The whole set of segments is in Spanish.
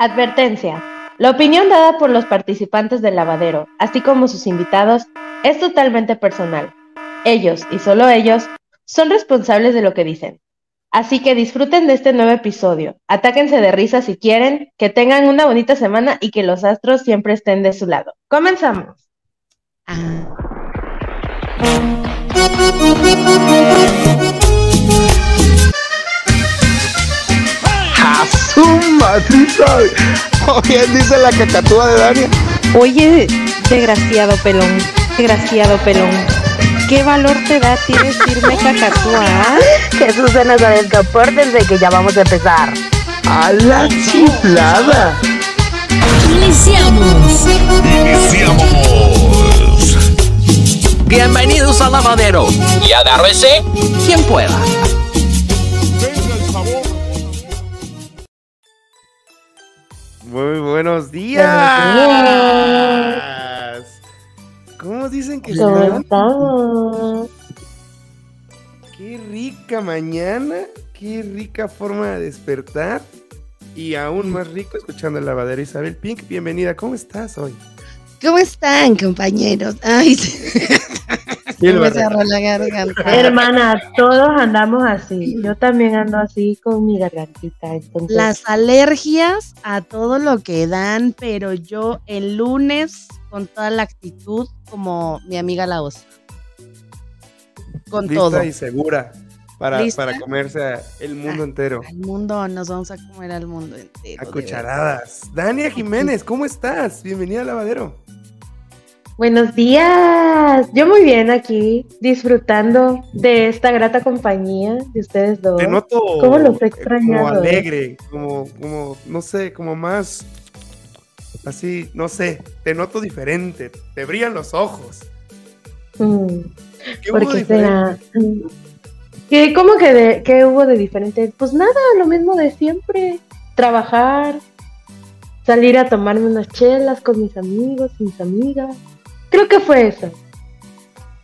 Advertencia. La opinión dada por los participantes del lavadero, así como sus invitados, es totalmente personal. Ellos, y solo ellos, son responsables de lo que dicen. Así que disfruten de este nuevo episodio. Atáquense de risa si quieren, que tengan una bonita semana y que los astros siempre estén de su lado. Comenzamos. ¡A su matrita! Oye, dice la cacatúa de Dania. Oye, desgraciado pelón, desgraciado pelón. ¿Qué valor te da a ti decirme cacatúa? ah? Jesús de Nazaret, compórtense que ya vamos a empezar. ¡A la chiflada! Iniciamos. Iniciamos. Bienvenidos al lavadero. Y agárrese quien pueda. Muy buenos días. ¿Cómo dicen que ¿Cómo están? estamos? Qué rica mañana, qué rica forma de despertar y aún más rico escuchando el lavadero Isabel Pink. Bienvenida, ¿cómo estás hoy? ¿Cómo están, compañeros? Ay, se Y el me barrio. cerró la garganta. Hermana, todos andamos así. Yo también ando así con mi gargantita. Entonces, Las alergias a todo lo que dan, pero yo el lunes con toda la actitud como mi amiga la osa. Con Lista todo. y segura para, ¿Lista? para comerse el mundo Ah, entero. Al mundo, nos vamos a comer al mundo entero. A cucharadas. Dania Jiménez, ¿cómo estás? Bienvenida al lavadero. Buenos días. Yo muy bien aquí, disfrutando de esta grata compañía de ustedes dos. Te noto ¿Cómo los he extrañado, como alegre, como, como, no sé, como más así, no sé, te noto diferente, te brillan los ojos. Mm, ¿Qué ¿Por hubo diferente? será? ¿Qué, ¿Cómo que de, qué hubo de diferente? Pues nada, lo mismo de siempre. Trabajar, salir a tomarme unas chelas con mis amigos, mis amigas. Creo que fue eso.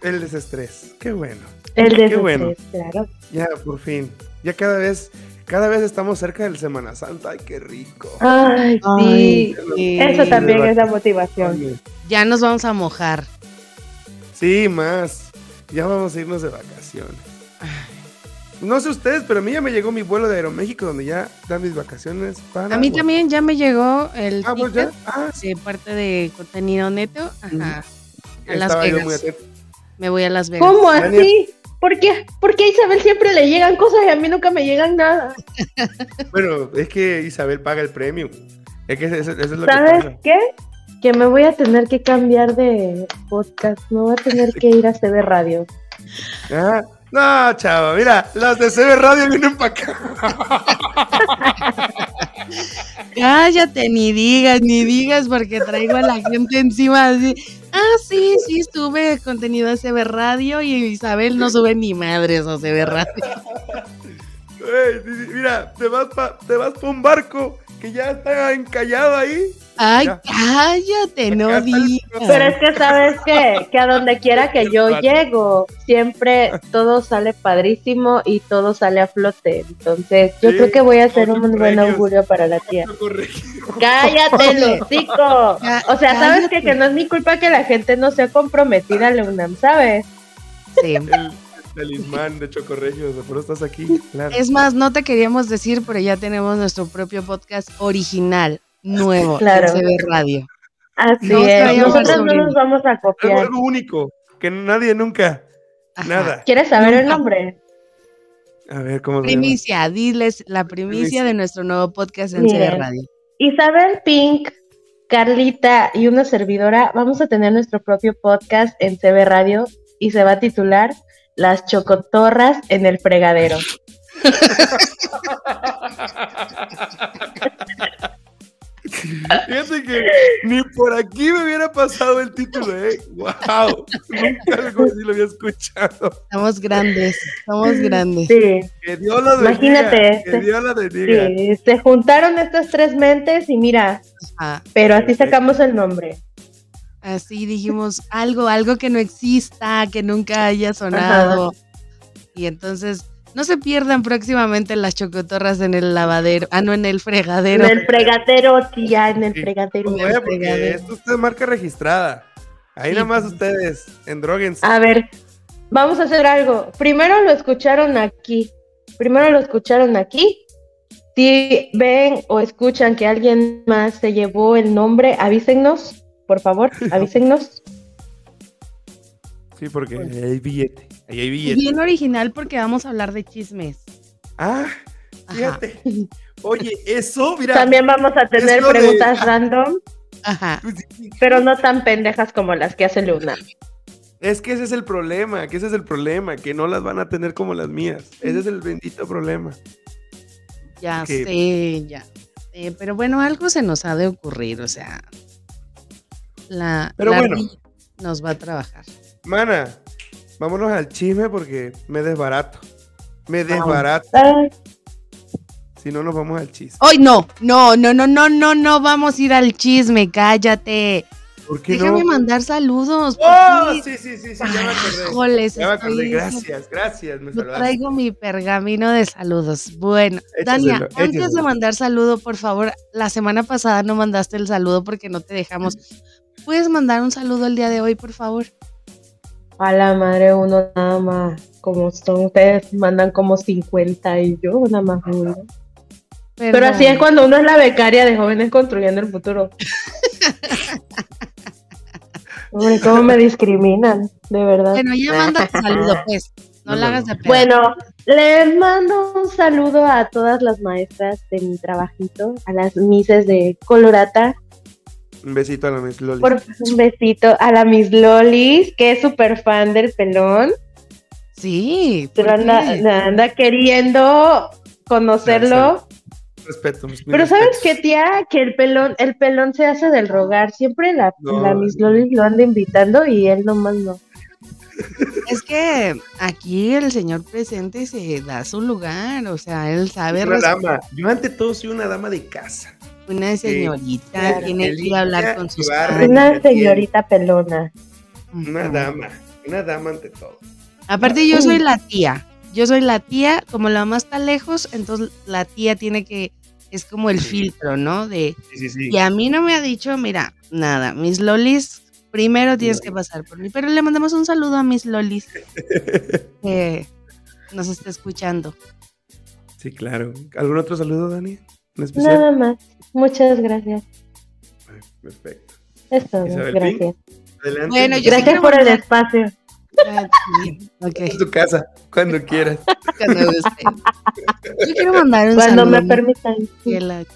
El desestrés, qué bueno. El de Qué bueno. claro. Ya, por fin. Ya cada vez, cada vez estamos cerca del Semana Santa. Ay, qué rico. Ay, sí. sí. Eso también es la motivación. Ya nos vamos a mojar. Sí, más. Ya vamos a irnos de vacaciones. No sé ustedes, pero a mí ya me llegó mi vuelo de Aeroméxico donde ya dan mis vacaciones para... A mí también ya me llegó el Ah, pues ya. Ah, de parte de contenido neto. Ajá. A Las Vegas. Me voy a Las Vegas. ¿Cómo así? ¿Por qué? Porque a Isabel siempre le llegan cosas y a mí nunca me llegan nada. Bueno, es que Isabel paga el premio. Es que eso, eso es lo que ¿Sabes pasa. qué? Que me voy a tener que cambiar de podcast. Me voy a tener que ir a CB Radio. Ah, no, chavo, mira, los de CB Radio vienen para acá. Cállate, ni digas, ni digas, porque traigo a la gente encima así. Ah, sí, sí, sube contenido a CB Radio y Isabel no sube ni madres a CB Radio. Mira, te vas pa, te vas pa un barco que ya está encallado ahí. Ay, Ya. cállate, no Acá digas. Pero es que sabes qué? que a donde quiera que yo llego, siempre todo sale padrísimo y todo sale a flote. Entonces, yo Sí, creo que voy a hacer un buen augurio para la tía. Cállate, Lucico. Cá- O sea, ¿sabes qué? Que no es mi culpa que la gente no sea comprometida a la UNAM, ¿sabes? Sí. Talismán de Chocorregios, por estás aquí. Claro. Es más, no te queríamos decir, pero ya tenemos nuestro propio podcast original, nuevo, Claro. en CB Radio. Así No es. Nosotros no nos vamos a copiar. algo único, que nadie nunca, Ajá. nada. ¿Quieres saber el nombre? A ver, ¿cómo? Primicia, diles la primicia Primicia. de nuestro nuevo podcast en. CB Radio. Isabel Pink, Carlita y una servidora vamos a tener nuestro propio podcast en CB Radio y se va a titular Las Chocotorras en el Fregadero. Fíjate que ni por aquí me hubiera pasado el título, ¿eh? ¡Wow! Nunca algo así lo había escuchado. Estamos grandes, somos grandes. Sí, Que Dios la bendiga. Imagínate, Que se- Dios la bendiga. sí, se juntaron estas tres mentes y mira, Ajá. pero así sacamos el nombre. Así dijimos algo, algo que no exista, que nunca haya sonado. Y entonces No se pierdan próximamente las chocotorras en el lavadero. Ah, no, en el En fregadero. el fregadero, tía, en el Sí. fregadero. Vaya, porque fregadero. esto es marca registrada. Ahí Sí, nada más ustedes, endróguense. A ver, vamos a hacer algo. Primero lo escucharon aquí. Primero lo escucharon aquí. Si ven o escuchan que alguien más se llevó el nombre, avísennos, por favor, avísennos. Sí, porque ahí hay billete. Ahí hay Y billete. bien original porque vamos a hablar de chismes. Ah, Ajá. fíjate. Oye, eso, mira. También vamos a tener de- preguntas random, Ajá. pero no tan pendejas como las que hace Luna. Es que ese es el problema, que ese es el problema, que no las van a tener como las mías. Ese es el bendito problema. Ya Que- sé, ya sé. Pero bueno, algo se nos ha de ocurrir, o sea. La, Pero la bueno. Nos va a trabajar. Mana, vámonos al chisme porque me desbarato. Me desbarato. Ay, Si no, nos vamos al chisme. ¡Ay, no! No, no, no, no, no, no. Vamos a ir al chisme, cállate. ¿Por qué Déjame no? mandar saludos. ¡Oh! Sí, sí, sí, sí, ya me acordé. Ya me acordé. Gracias, gracias. Me Yo salvaste. traigo mi pergamino de saludos. Bueno, Échaselo, Dania, antes de mandar saludo, por favor, la semana pasada no mandaste el saludo porque no te dejamos. ¿Puedes mandar un saludo el día de hoy, por favor? a la madre, uno nada más. Como son ustedes, mandan como 50 y yo nada más uno. Pero así es cuando uno es la becaria de jóvenes construyendo el futuro. Hombre, cómo me discriminan, de verdad. Bueno, ya manda tu saludo, pues. No No, la hagas de pedo. Bueno, les mando un saludo a todas las maestras de mi trabajito, a las mises de Colorata, Un besito a la Miss Loli. por un besito a la Miss Lolis, que es súper fan del pelón, Sí. ¿por pero anda, queriendo conocerlo. Respeto. mis- Pero ¿sabes qué, tía? Que el pelón, el pelón se hace del rogar. Siempre la, No. la Miss Lolis lo anda invitando y él nomás no. Es que aquí el señor presente se da su lugar, o sea, él sabe Una dama. Yo ante todo soy una dama de casa. Una señorita, tiene que ir a hablar con sus. Una señorita pelona. Una dama. Una dama ante todo. Aparte yo soy la tía, yo soy la tía, como la mamá está lejos, entonces la tía tiene que, es como el filtro, ¿no? De, Sí, sí, sí. y a mí no me ha dicho, mira, nada, mis lolis, primero tienes que pasar por mí, pero le mandamos un saludo a mis lolis que nos está escuchando. Sí, claro. ¿Algún otro saludo, Dani? Nada más. Muchas gracias. Perfecto. Es todo. Isabel Gracias. Adelante. Bueno, yo Gracias por el espacio. Ah, sí, En tu casa, cuando quieras. cuando gusten. Yo quiero mandar un Cuando saludo. me permitan. que la-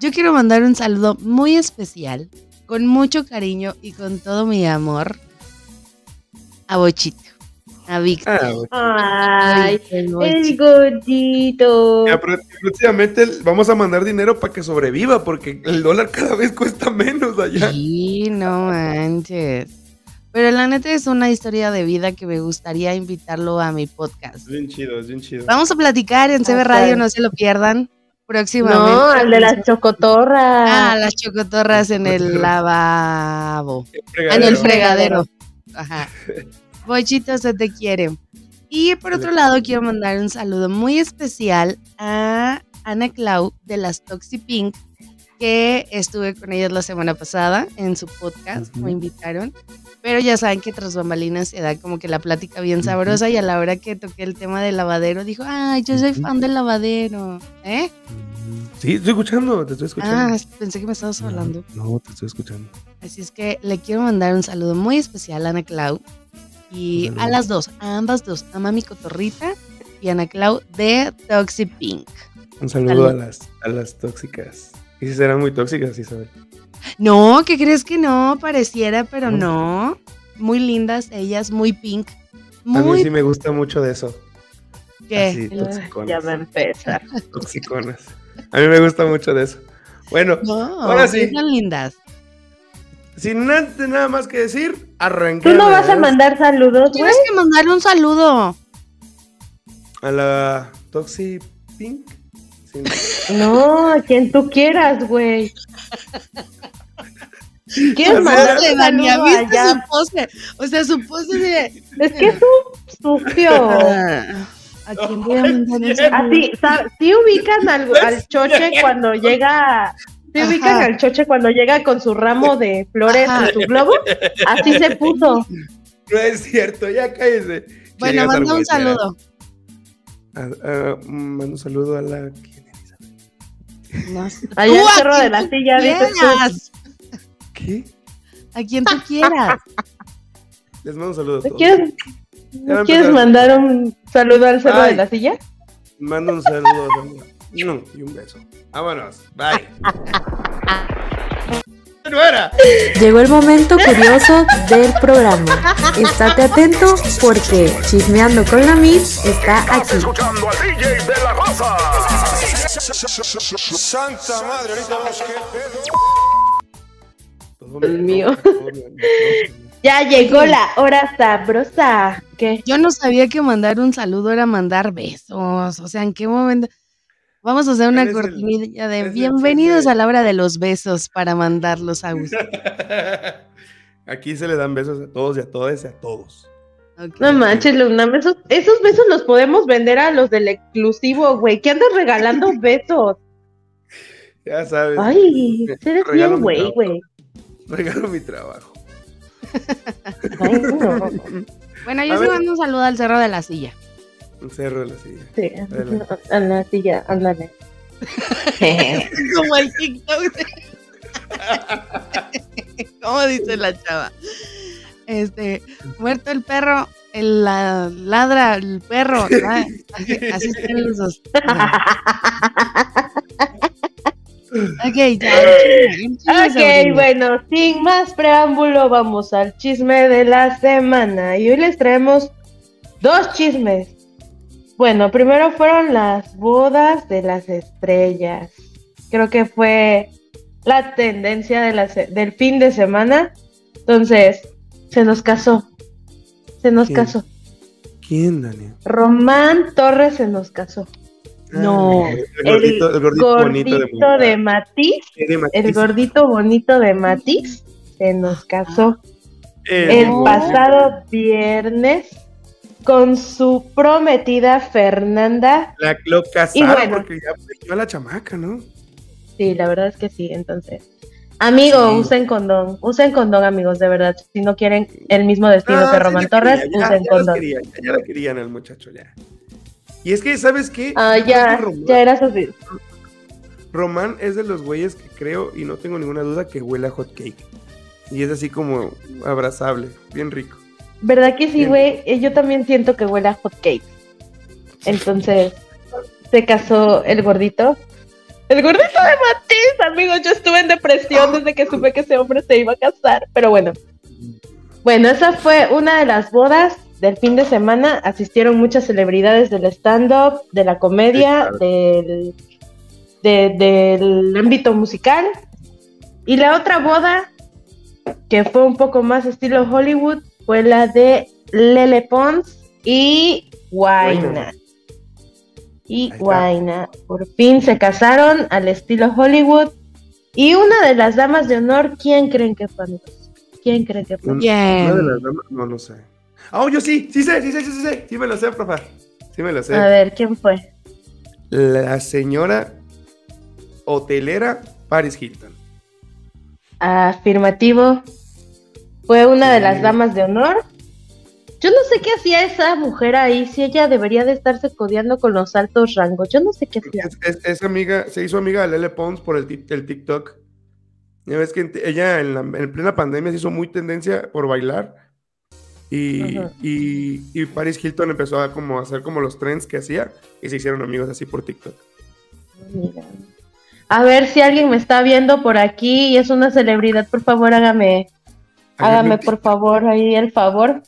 Yo quiero mandar un saludo muy especial, con mucho cariño y con todo mi amor a Bochito, a Víctor. Ah. Ay, el el gordito. Próximamente vamos a mandar dinero para que sobreviva, porque el dólar cada vez cuesta menos allá. Sí, no manches. Pero la neta es una historia de vida que me gustaría invitarlo a mi podcast. Es bien chido, es bien chido. Vamos a platicar en CB Radio, no se lo pierdan. Próximamente. No, al de las chocotorras. Ah, las chocotorras en el lavabo. El Ah, en el fregadero. Ajá. Bochito, se te quiere. Y por otro lado, quiero mandar un saludo muy especial a Ana Clau de las Toxi Pink, que estuve con ellas la semana pasada en su podcast, me invitaron. Pero ya saben que tras bambalinas se da como que la plática bien sabrosa y a la hora que toqué el tema del lavadero dijo, ay, yo soy fan del lavadero. ¿Eh? Sí, estoy escuchando, te estoy escuchando. Ah, pensé que me estabas hablando. No, te estoy escuchando. Así es que le quiero mandar un saludo muy especial a Ana Clau y Un a las dos, a ambas dos, a Mami Cotorrita y a Ana Clau de Toxic Pink. Un saludo Salud. a las, a las tóxicas. Y si serán muy tóxicas, Isabel. No, ¿qué crees que no? Pareciera, pero No. no. Muy lindas ellas, muy pink. A mí Muy sí me gusta mucho de eso. ¿qué? Así, toxiconas. ya va a empezar. Toxiconas. A mí me gusta mucho de eso. Bueno, No, Ahora sí. Son lindas. Sin nada, nada más que decir, ¿Tú arranquemos no vas a mandar saludos, güey? Tienes que mandar un saludo. a la Toxi Pink. Sí, No, a quien tú quieras, güey. ¿Quieres O sea, mandar Pose, un Dania, saludo ¿viste allá? su pose? O sea, su pose de... Es que es un sucio. Ah, ¿A quién voy a mandar un saludo? Así, ¿sabes? ¿Sí ubican al, al choche cuando llega? ¿Sí Ajá. ubican al choche cuando llega con su ramo de flores Ajá. y su globo? Así se puso. No es cierto, ya cállese. Bueno, manda un argüendera. saludo. Ah, ah, mando un saludo a la. ¿quién es? No sé. Allá Tú, el a cerro de la silla, dices ¿Qué? A quien tú quieras. Les mando un saludo a todos. ¿Quieres, a ¿quieres mandar un saludo al cerro Ay. de la silla? Mando un saludo Mm, y un beso. Vámonos. Bye. No era. Llegó el momento curioso del programa. Estate atento porque Chismeando con la Miss está aquí. escuchando al DJ de la raza. Santa madre, ahorita vemos qué pedo. Mío. Ya llegó la hora sabrosa. ¿Qué? Yo no sabía que mandar un saludo era mandar besos. O sea, ¿en qué momento? Vamos a hacer una cortinilla de el bienvenidos a la hora de los besos para mandarlos a gusto. Aquí se le dan besos a todos y a todas y a todos. No manches, Lunam, esos, esos besos los podemos vender a los del exclusivo, güey. ¿Qué andas regalando besos? Ya sabes. Ay, eres bien güey, güey. Regalo mi trabajo. Ay, no. Bueno, A yo sí ver. mando un saludo al cerro de la silla. Un cerro de la silla. Sí, a la silla, ándale. Como el TikTok. ¿Cómo dice la chava? Este, muerto el perro, el la- ladra el perro. ¿no? Así, así están los dos. Ok, ya. chisme, chisme, Ok, sobrino. bueno, sin más preámbulo, vamos al chisme de la semana. Y hoy les traemos dos chismes. Bueno, primero fueron las bodas de las estrellas. Creo que fue la tendencia de la se- del fin de semana. Entonces, se nos casó. Se nos ¿Quién? casó. ¿Quién, Daniel? Román Torres se nos casó. No. Ah, El gordito, el gordito, bonito de, Matiz, el gordito bonito de Matiz, se nos casó. El el pasado viernes con su prometida Fernanda. La, lo casaron Y bueno. porque ya perdió a la chamaca, ¿no? Sí, la verdad es que sí, entonces. Amigo, Sí. usen condón, usen condón, amigos, de verdad. Si no quieren el mismo destino Ah, que Román Torres, quería, ya, usen ya condón. quería, ya, ya la querían al muchacho, ya. Y es que, ¿sabes qué? Ah, ya, Román, ya era así. Román es de los güeyes que creo, y no tengo ninguna duda, que huele a hot cake. Y es así como abrazable, bien rico. ¿Verdad que sí, güey? Eh, Yo también siento que huele a hot cake. Entonces, se casó el gordito. El gordito de Matiz, amigos. Yo estuve en depresión desde que supe que ese hombre se iba a casar. Pero bueno. Bueno, esa fue una de las bodas del fin de semana. Asistieron muchas celebridades del stand-up, de la comedia, Sí, claro. del, de- del ámbito musical. Y la otra boda, que fue un poco más estilo Hollywood, fue la de Lele Pons y Guaina. Y. Guaina. Por fin se casaron al estilo Hollywood. Y una de las damas de honor, ¿quién creen que fue, amigos? ¿Quién creen que fue? Bien. una de las damas- no, no sé. Ah, oh, yo sí, sí sé, sí sé, sí sé, sí. Sí me lo sé, profa. Sí me lo sé. A ver, ¿quién fue? La señora hotelera Paris Hilton. Afirmativo. Fue una de las damas de honor. Yo no sé qué hacía esa mujer ahí, si ella debería de estarse codeando con los altos rangos. Yo no sé qué hacía. Es, es- es amiga, se hizo amiga de Lele Pons por el, el TikTok. Ya ves que ella en, la, en plena pandemia se hizo muy tendencia por bailar. Y, y, y Paris Hilton empezó a como hacer como los trends que hacía y se hicieron amigos así por TikTok. Mira. A ver si alguien me está viendo por aquí y es una celebridad, por favor, hágame, hágame por favor ahí el favor.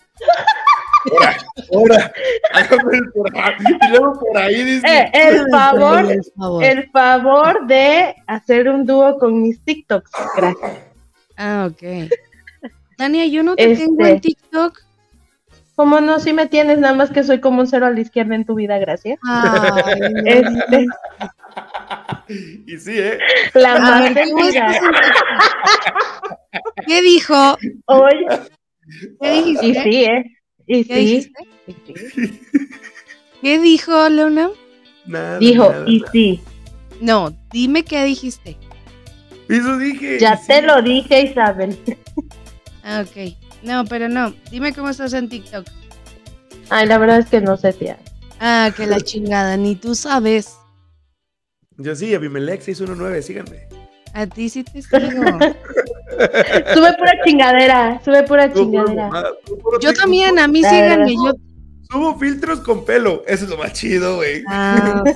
Ahora, hágame el por. Y luego por ahí dice. Eh, el favor, favor. el favor de hacer un dúo con mis TikToks. Gracias. Ah, ok. Tania, yo no te Este. tengo en TikTok. ¿Cómo no? Si me tienes, nada más que soy como un cero a la izquierda en tu vida, gracias. Ay. Este, Y sí, ¿eh? la A más ver, ¿cómo sentida. estás en TikTok? ¿Qué dijo? Oye, ¿Qué dijiste? y sí, ¿eh? Y ¿Qué sí. dijiste? ¿Qué dijo, Leona? Nada, Dijo, nada, y nada. sí. No, dime qué dijiste. Eso dije. Ya te sí. lo dije, Isabel. Ah, ok. No, pero no. Dime cómo estás en TikTok. Ay, la verdad es que no sé, tía. Ah, que la chingada, ni tú sabes. Yo sí, Abimelech 619, síganme. A ti sí te sigo. Sube pura chingadera, sube pura chingadera. Yo también, a mí síganme. Yo... Subo filtros con pelo. Eso es lo más chido, güey. Ah.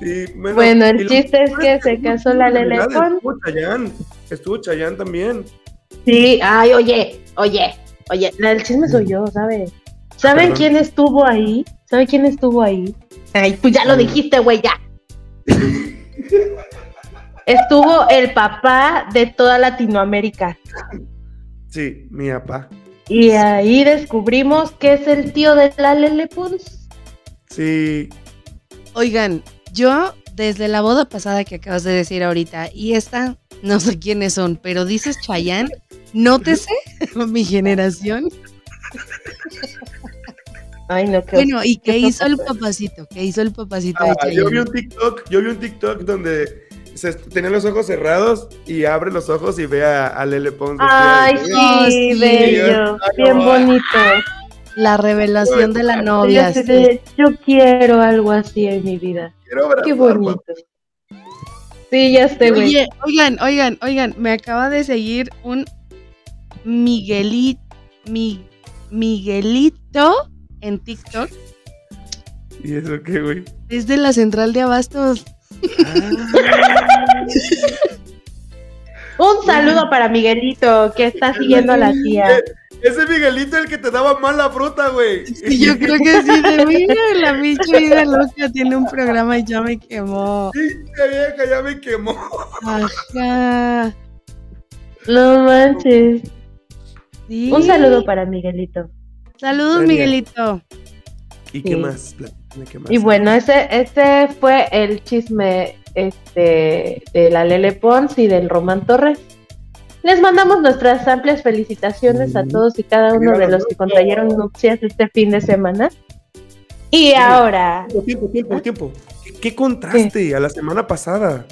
Sí, bueno, el chiste es que se casó la Lele. Estuvo Chayanne. Estuvo Chayanne también. Sí, ay, oye, oye, oye, la del chisme soy yo, ¿sabes? ¿Saben Perdón. quién estuvo ahí? ¿Saben quién estuvo ahí? Ay, tú ya lo dijiste, güey, ya. Estuvo el papá de toda Latinoamérica. Sí, mi papá. Y ahí descubrimos que es el tío de la Lele Pons. Sí. Oigan, yo desde la boda pasada que acabas de decir ahorita y esta, no sé quiénes son, pero dices Chayanne, nótese mi generación. Ay, no, qué Bueno, ¿y qué qué hizo el papacito? ¿Qué hizo el papacito de Ah, yo vi un TikTok, yo vi un TikTok donde se tenía los ojos cerrados y abre los ojos y ve a, a Lele Pons. Ay, de- sí, sí. bello, bien bonito. La revelación de la novia. sí. de, yo quiero algo así en mi vida. Quiero abrazar, Qué bonito. Sí, ya sé, güey. Oye, oigan, oigan, oigan, me acaba de seguir un Miguelito, Miguelito en TikTok ¿Y eso qué, güey? desde la central de Abastos. Un saludo para Miguelito, que está siguiendo a la tía. Ese Miguelito el que te daba mala fruta, güey. Y yo creo que sí, de mira, la bicha vida loca tiene un programa y ya me quemó. Sí, vieja ya me quemó. Ajá. No manches. Sí. Un saludo para Miguelito. Saludos. Miguelito. ¿Y qué Sí. más? ¿qué más? Y bueno, ese, ese fue el chisme este, de la Lele Pons y del Román Torres. Les mandamos nuestras amplias felicitaciones a todos y cada uno de los que contrayeron nupcias este fin de semana. Y ahora, Tiempo, tiempo, tiempo. ¿Qué, qué contraste a la semana pasada?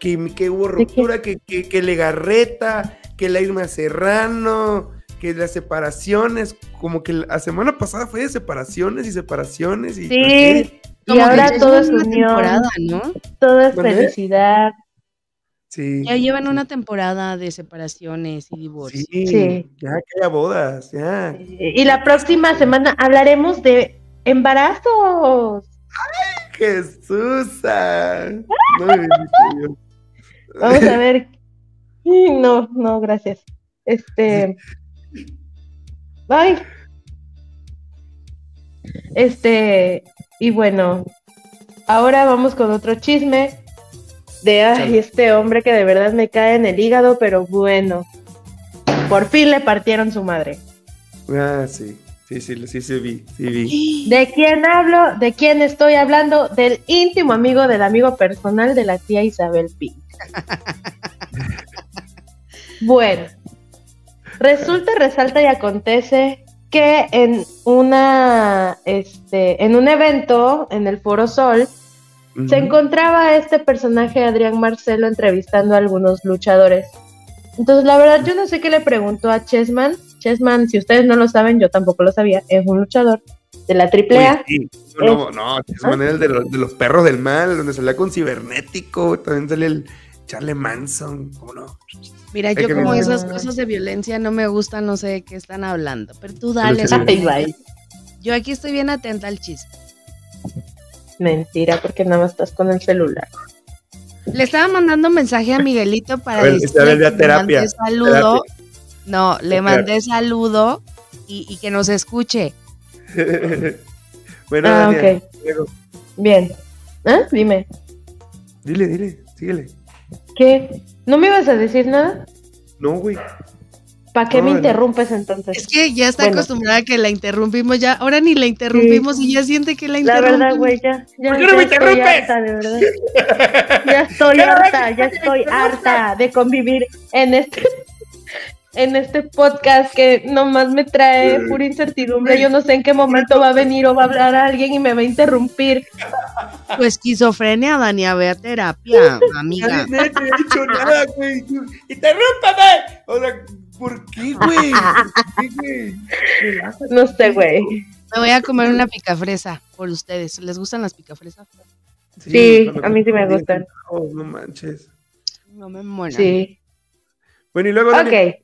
Que, que hubo ruptura, que, que, que Legarreta, que la Irma Serrano, que las separaciones. Como que la semana pasada fue de separaciones y separaciones. Y sí, y ahora todo es una unión, temporada, ¿no? todo es felicidad. Sí. Ya llevan una temporada de separaciones y divorcios. Sí, Sí. ya que haya bodas, ya. Y la próxima semana hablaremos de embarazos. Jesús. ah. No me. Vamos a ver. No, no, gracias. Este. Ay. Este. Y bueno, ahora vamos con otro chisme de ay, este hombre que de verdad me cae en el hígado, pero bueno. Por fin le partieron su madre. Ah, sí. Sí, sí, sí, sí, vi, sí vi. ¿De quién hablo? ¿De quién estoy hablando? Del íntimo amigo del amigo personal de la tía Isabel Pink. bueno, resulta, resalta y acontece que en una, este, en un evento en el Foro Sol se encontraba este personaje Adrián Marcelo entrevistando a algunos luchadores. Entonces, la verdad, yo no sé qué le preguntó a Chessman. Chessman, si ustedes no lo saben, yo tampoco lo sabía, es un luchador de la AAA. Sí. No, no, no, es manera el de, los, de los perros del mal, donde salía con cibernético, también sale el Charlie Manson, ¿cómo no? Mira, yo como esas cosas de violencia no me gustan, no sé de qué están hablando. Pero tú dale. Yo aquí estoy bien atenta al chisme. Mentira, porque nada más estás con el celular. Le estaba mandando mensaje a Miguelito para ver, decirle que le terapia, mandé saludo. No, le mandé saludo y, y que nos escuche. bueno, Ah, Daniel, ok. luego, Bien. ¿Ah? Dime. dile, dile, síguele. ¿Qué? ¿No me ibas a decir nada? No, güey. ¿Para qué me interrumpes entonces? Es que ya está Bueno. acostumbrada a que la interrumpimos ya. Ahora ni la interrumpimos y ya siente que la La interrumpimos. verdad, güey, ya, ya, ¿Por qué no ya me estoy interrumpes? harta, de verdad. Ya estoy harta, ya estoy harta de convivir en este en este podcast que nomás me trae pura incertidumbre. Yo no sé en qué momento va a venir o va a hablar alguien y me va a interrumpir. Tu esquizofrenia, Dani, a ver a terapia, amiga. Nadie te había dicho nada, güey. ¡Interrúmpame! O sea, ¿por qué, güey? ¿Por qué, güey? Relájate. No sé, güey. Me voy a comer una picafresa por ustedes. ¿Les gustan las picafresas? Sí, cuando a mí sí me gustan. Oh, no manches. No me muero. Sí. Bueno, y luego, Dani, Ok.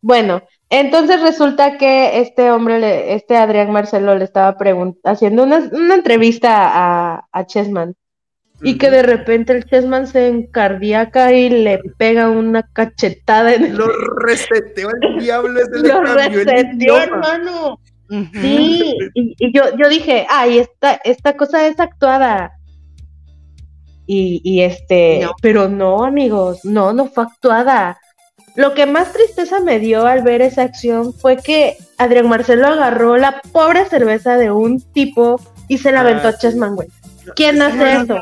Bueno, entonces resulta que este hombre, le- este Adrián Marcelo, le estaba haciendo una, una entrevista a, a Chessman. Y que de repente el Chessman se encardíaca y le pega una cachetada en el. lo reseteó el diablo, ese le Lo reseteó, hermano. Sí, y, y yo, yo dije, ay, esta, esta cosa es actuada. Y, y este, No. pero no, amigos, no, no fue actuada. Lo que más tristeza me dio al ver esa acción fue que Adrián Marcelo agarró la pobre cerveza de un tipo y se la Ah, aventó a sí. Chessman, güey. ¿Quién hace eso?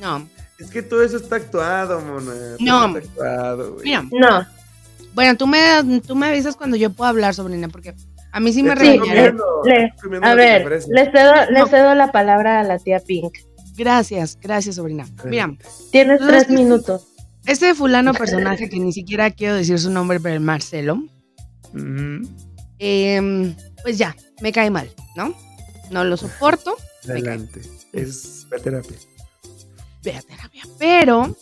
No. Es que todo eso está actuado, mona. todo No. Está actuado, güey. Mira, No, bueno, tú me, tú me avisas cuando yo pueda hablar, sobrina, porque a mí sí me regañaron. le- a ver, le cedo, le No. cedo la palabra a la tía Pink. Gracias, gracias, sobrina. Mira, Tienes tres minutos. Este fulano personaje que ni siquiera quiero decir su nombre, pero el Marcelo, em, pues ya, me cae mal, ¿no? No lo soporto, Adelante. Es la terapia. ve a terapia. Pero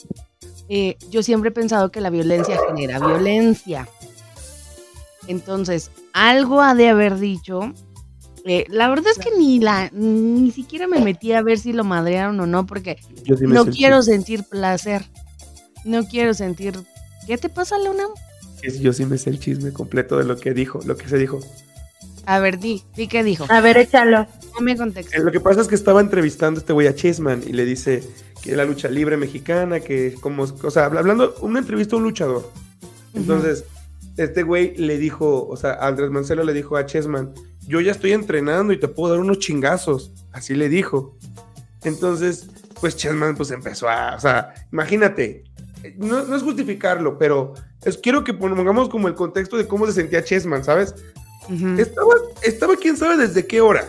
eh, yo siempre he pensado que la violencia genera violencia. Entonces, algo ha de haber dicho. Eh, la verdad es que ni la ni siquiera me metí a ver si lo madrearon o no, porque Yo sí me no quiero sentir placer. No quiero sentir. ¿Qué te pasa, Leona? Es- Yo sí me sé el chisme completo de lo que dijo, lo que se dijo. A ver, di, di qué dijo. A ver, échalo. Dame contexto. Eh, Lo que pasa es que estaba entrevistando a este güey a Chessman y le dice que la lucha libre mexicana, que como, o sea, habla- hablando, una entrevista a un luchador. Entonces, este güey le dijo, o sea, Andrés Marcelo le dijo a Chessman, yo ya estoy entrenando y te puedo dar unos chingazos. Así le dijo. Entonces, pues Chessman pues empezó a, o sea, imagínate, no, no es justificarlo, pero es, quiero que pongamos como el contexto de cómo se sentía Chessman, ¿sabes? Estaba, estaba quién sabe desde qué hora.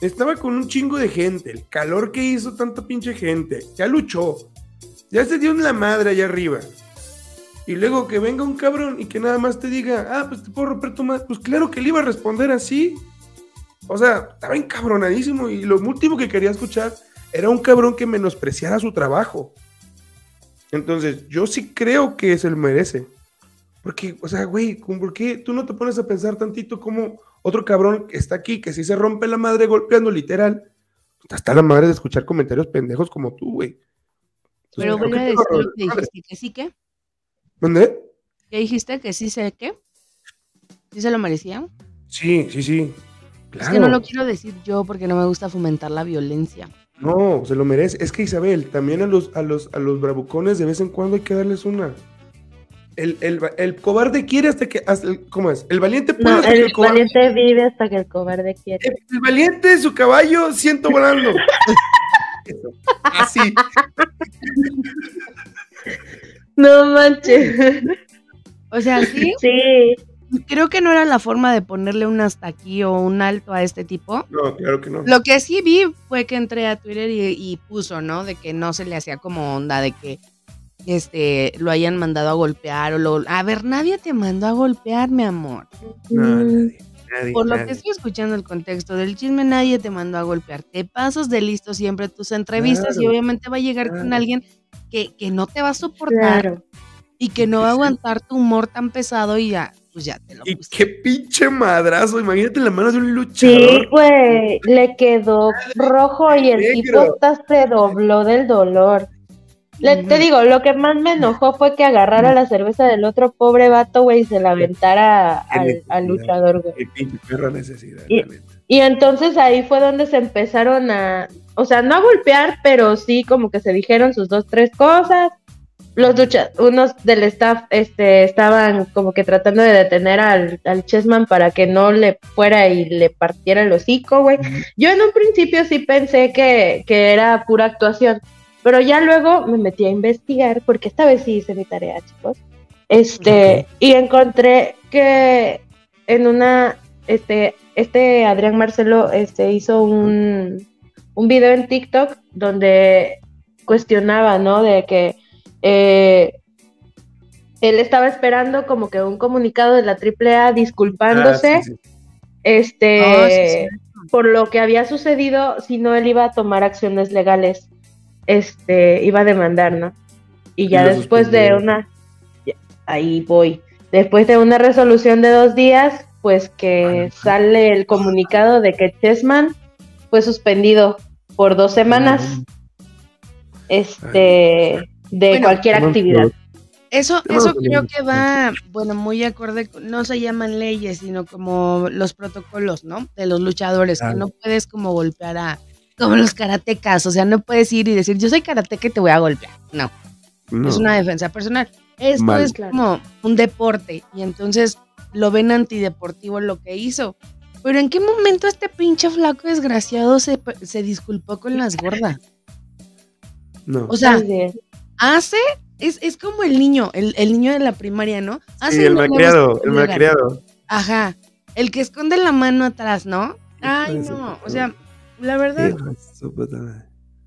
Estaba con un chingo de gente. El calor que hizo tanta pinche gente. Ya luchó. Ya se dio en la madre allá arriba. Y luego que venga un cabrón y que nada más te diga, ah, pues te puedo romper tu madre. Pues claro que le iba a responder así. O sea, estaba encabronadísimo. Y lo último que quería escuchar era un cabrón que menospreciara su trabajo. Entonces, yo sí creo que se lo merece. Porque, o sea, güey, ¿cómo- ¿por qué tú no te pones a pensar tantito como otro cabrón que está aquí, que si se rompe la madre golpeando literal? Está la madre de escuchar comentarios pendejos como tú, güey. Pero vuelve a decir lo que dijiste, que sí que. ¿Dónde? ¿Qué dijiste? Que sí sé qué. ¿Sí se lo merecía? Sí, sí, sí. Claro. Es que no lo quiero decir yo porque no me gusta fomentar la violencia. No, se lo merece. Es que Isabel, también a los, a los, a los bravucones de vez en cuando hay que darles una. El, el, el cobarde quiere hasta que. hasta el- ¿Cómo es? El valiente puede No, hasta que el el cobarde. valiente vive hasta que el cobarde quiere. El, el valiente, su caballo, siento volando. Así. No manches. O sea, sí, Sí, creo que no era la forma de ponerle un hasta aquí o un alto a este tipo. No, claro que no. Lo que sí vi fue que entré a Twitter y, y puso, ¿no? De que no se le hacía como onda, de que este lo hayan mandado a golpear o lo... A ver, nadie te mandó a golpear, mi amor. No, Mm, nadie, nadie, Por lo nadie. que estoy escuchando el contexto del chisme, nadie te mandó a golpear. Te pasas de listo siempre tus entrevistas y obviamente va a llegar con alguien que, que no te va a soportar claro. y que no va a aguantar tu humor tan pesado y ya, pues ya te lo Y puse. qué pinche madrazo. Imagínate la mano de un Sí, luchador. güey, le quedó rojo y el negro. tipo hasta se dobló del dolor. Le- te digo, lo que más me enojó fue que agarrara la cerveza del otro pobre vato, güey, y se la aventara al, luchador, güey. Qué pinche perra necesidad. Y-. Y entonces ahí fue donde se empezaron a, o sea, no a golpear, pero sí como que se dijeron sus dos, tres cosas. Los lucha, unos del staff este, estaban como que tratando de detener al, al Chessman para que no le fuera y le partiera el hocico, güey. Yo en un principio sí pensé que, que era pura actuación, pero ya luego me metí a investigar, porque esta vez sí hice mi tarea, chicos. Este, y encontré que en una, este, este Adrián Marcelo este, hizo un, un video en TikTok donde cuestionaba, ¿no? De que eh, él estaba esperando como que un comunicado de la AAA disculpándose Ah, sí, sí. este Ah, sí, sí. por lo que había sucedido, si no él iba a tomar acciones legales, este iba a demandar, ¿no? Y ya Y después de una ahí voy. Después de una resolución de dos días, pues que sale el comunicado de que Chessman fue suspendido por dos semanas este de Bueno, cualquier actividad. Eso, eso creo que va, bueno, muy acorde, con- no se llaman leyes, sino como los protocolos, ¿no? De los luchadores, que no puedes como golpear a, como los karatecas, o sea, no puedes ir y decir, yo soy karateca y te voy a golpear. No, No. es una defensa personal. Esto Mal. es como un deporte y entonces lo ven antideportivo lo que hizo. Pero ¿en qué momento este pinche flaco desgraciado se, se disculpó con las gordas? No. O sea. Hace, es, es como el niño, el, el niño de la primaria, ¿no? Hace Sí, el malcriado, el malcriado. Ajá, el que esconde la mano atrás, ¿no? Ay, no, o sea, la verdad,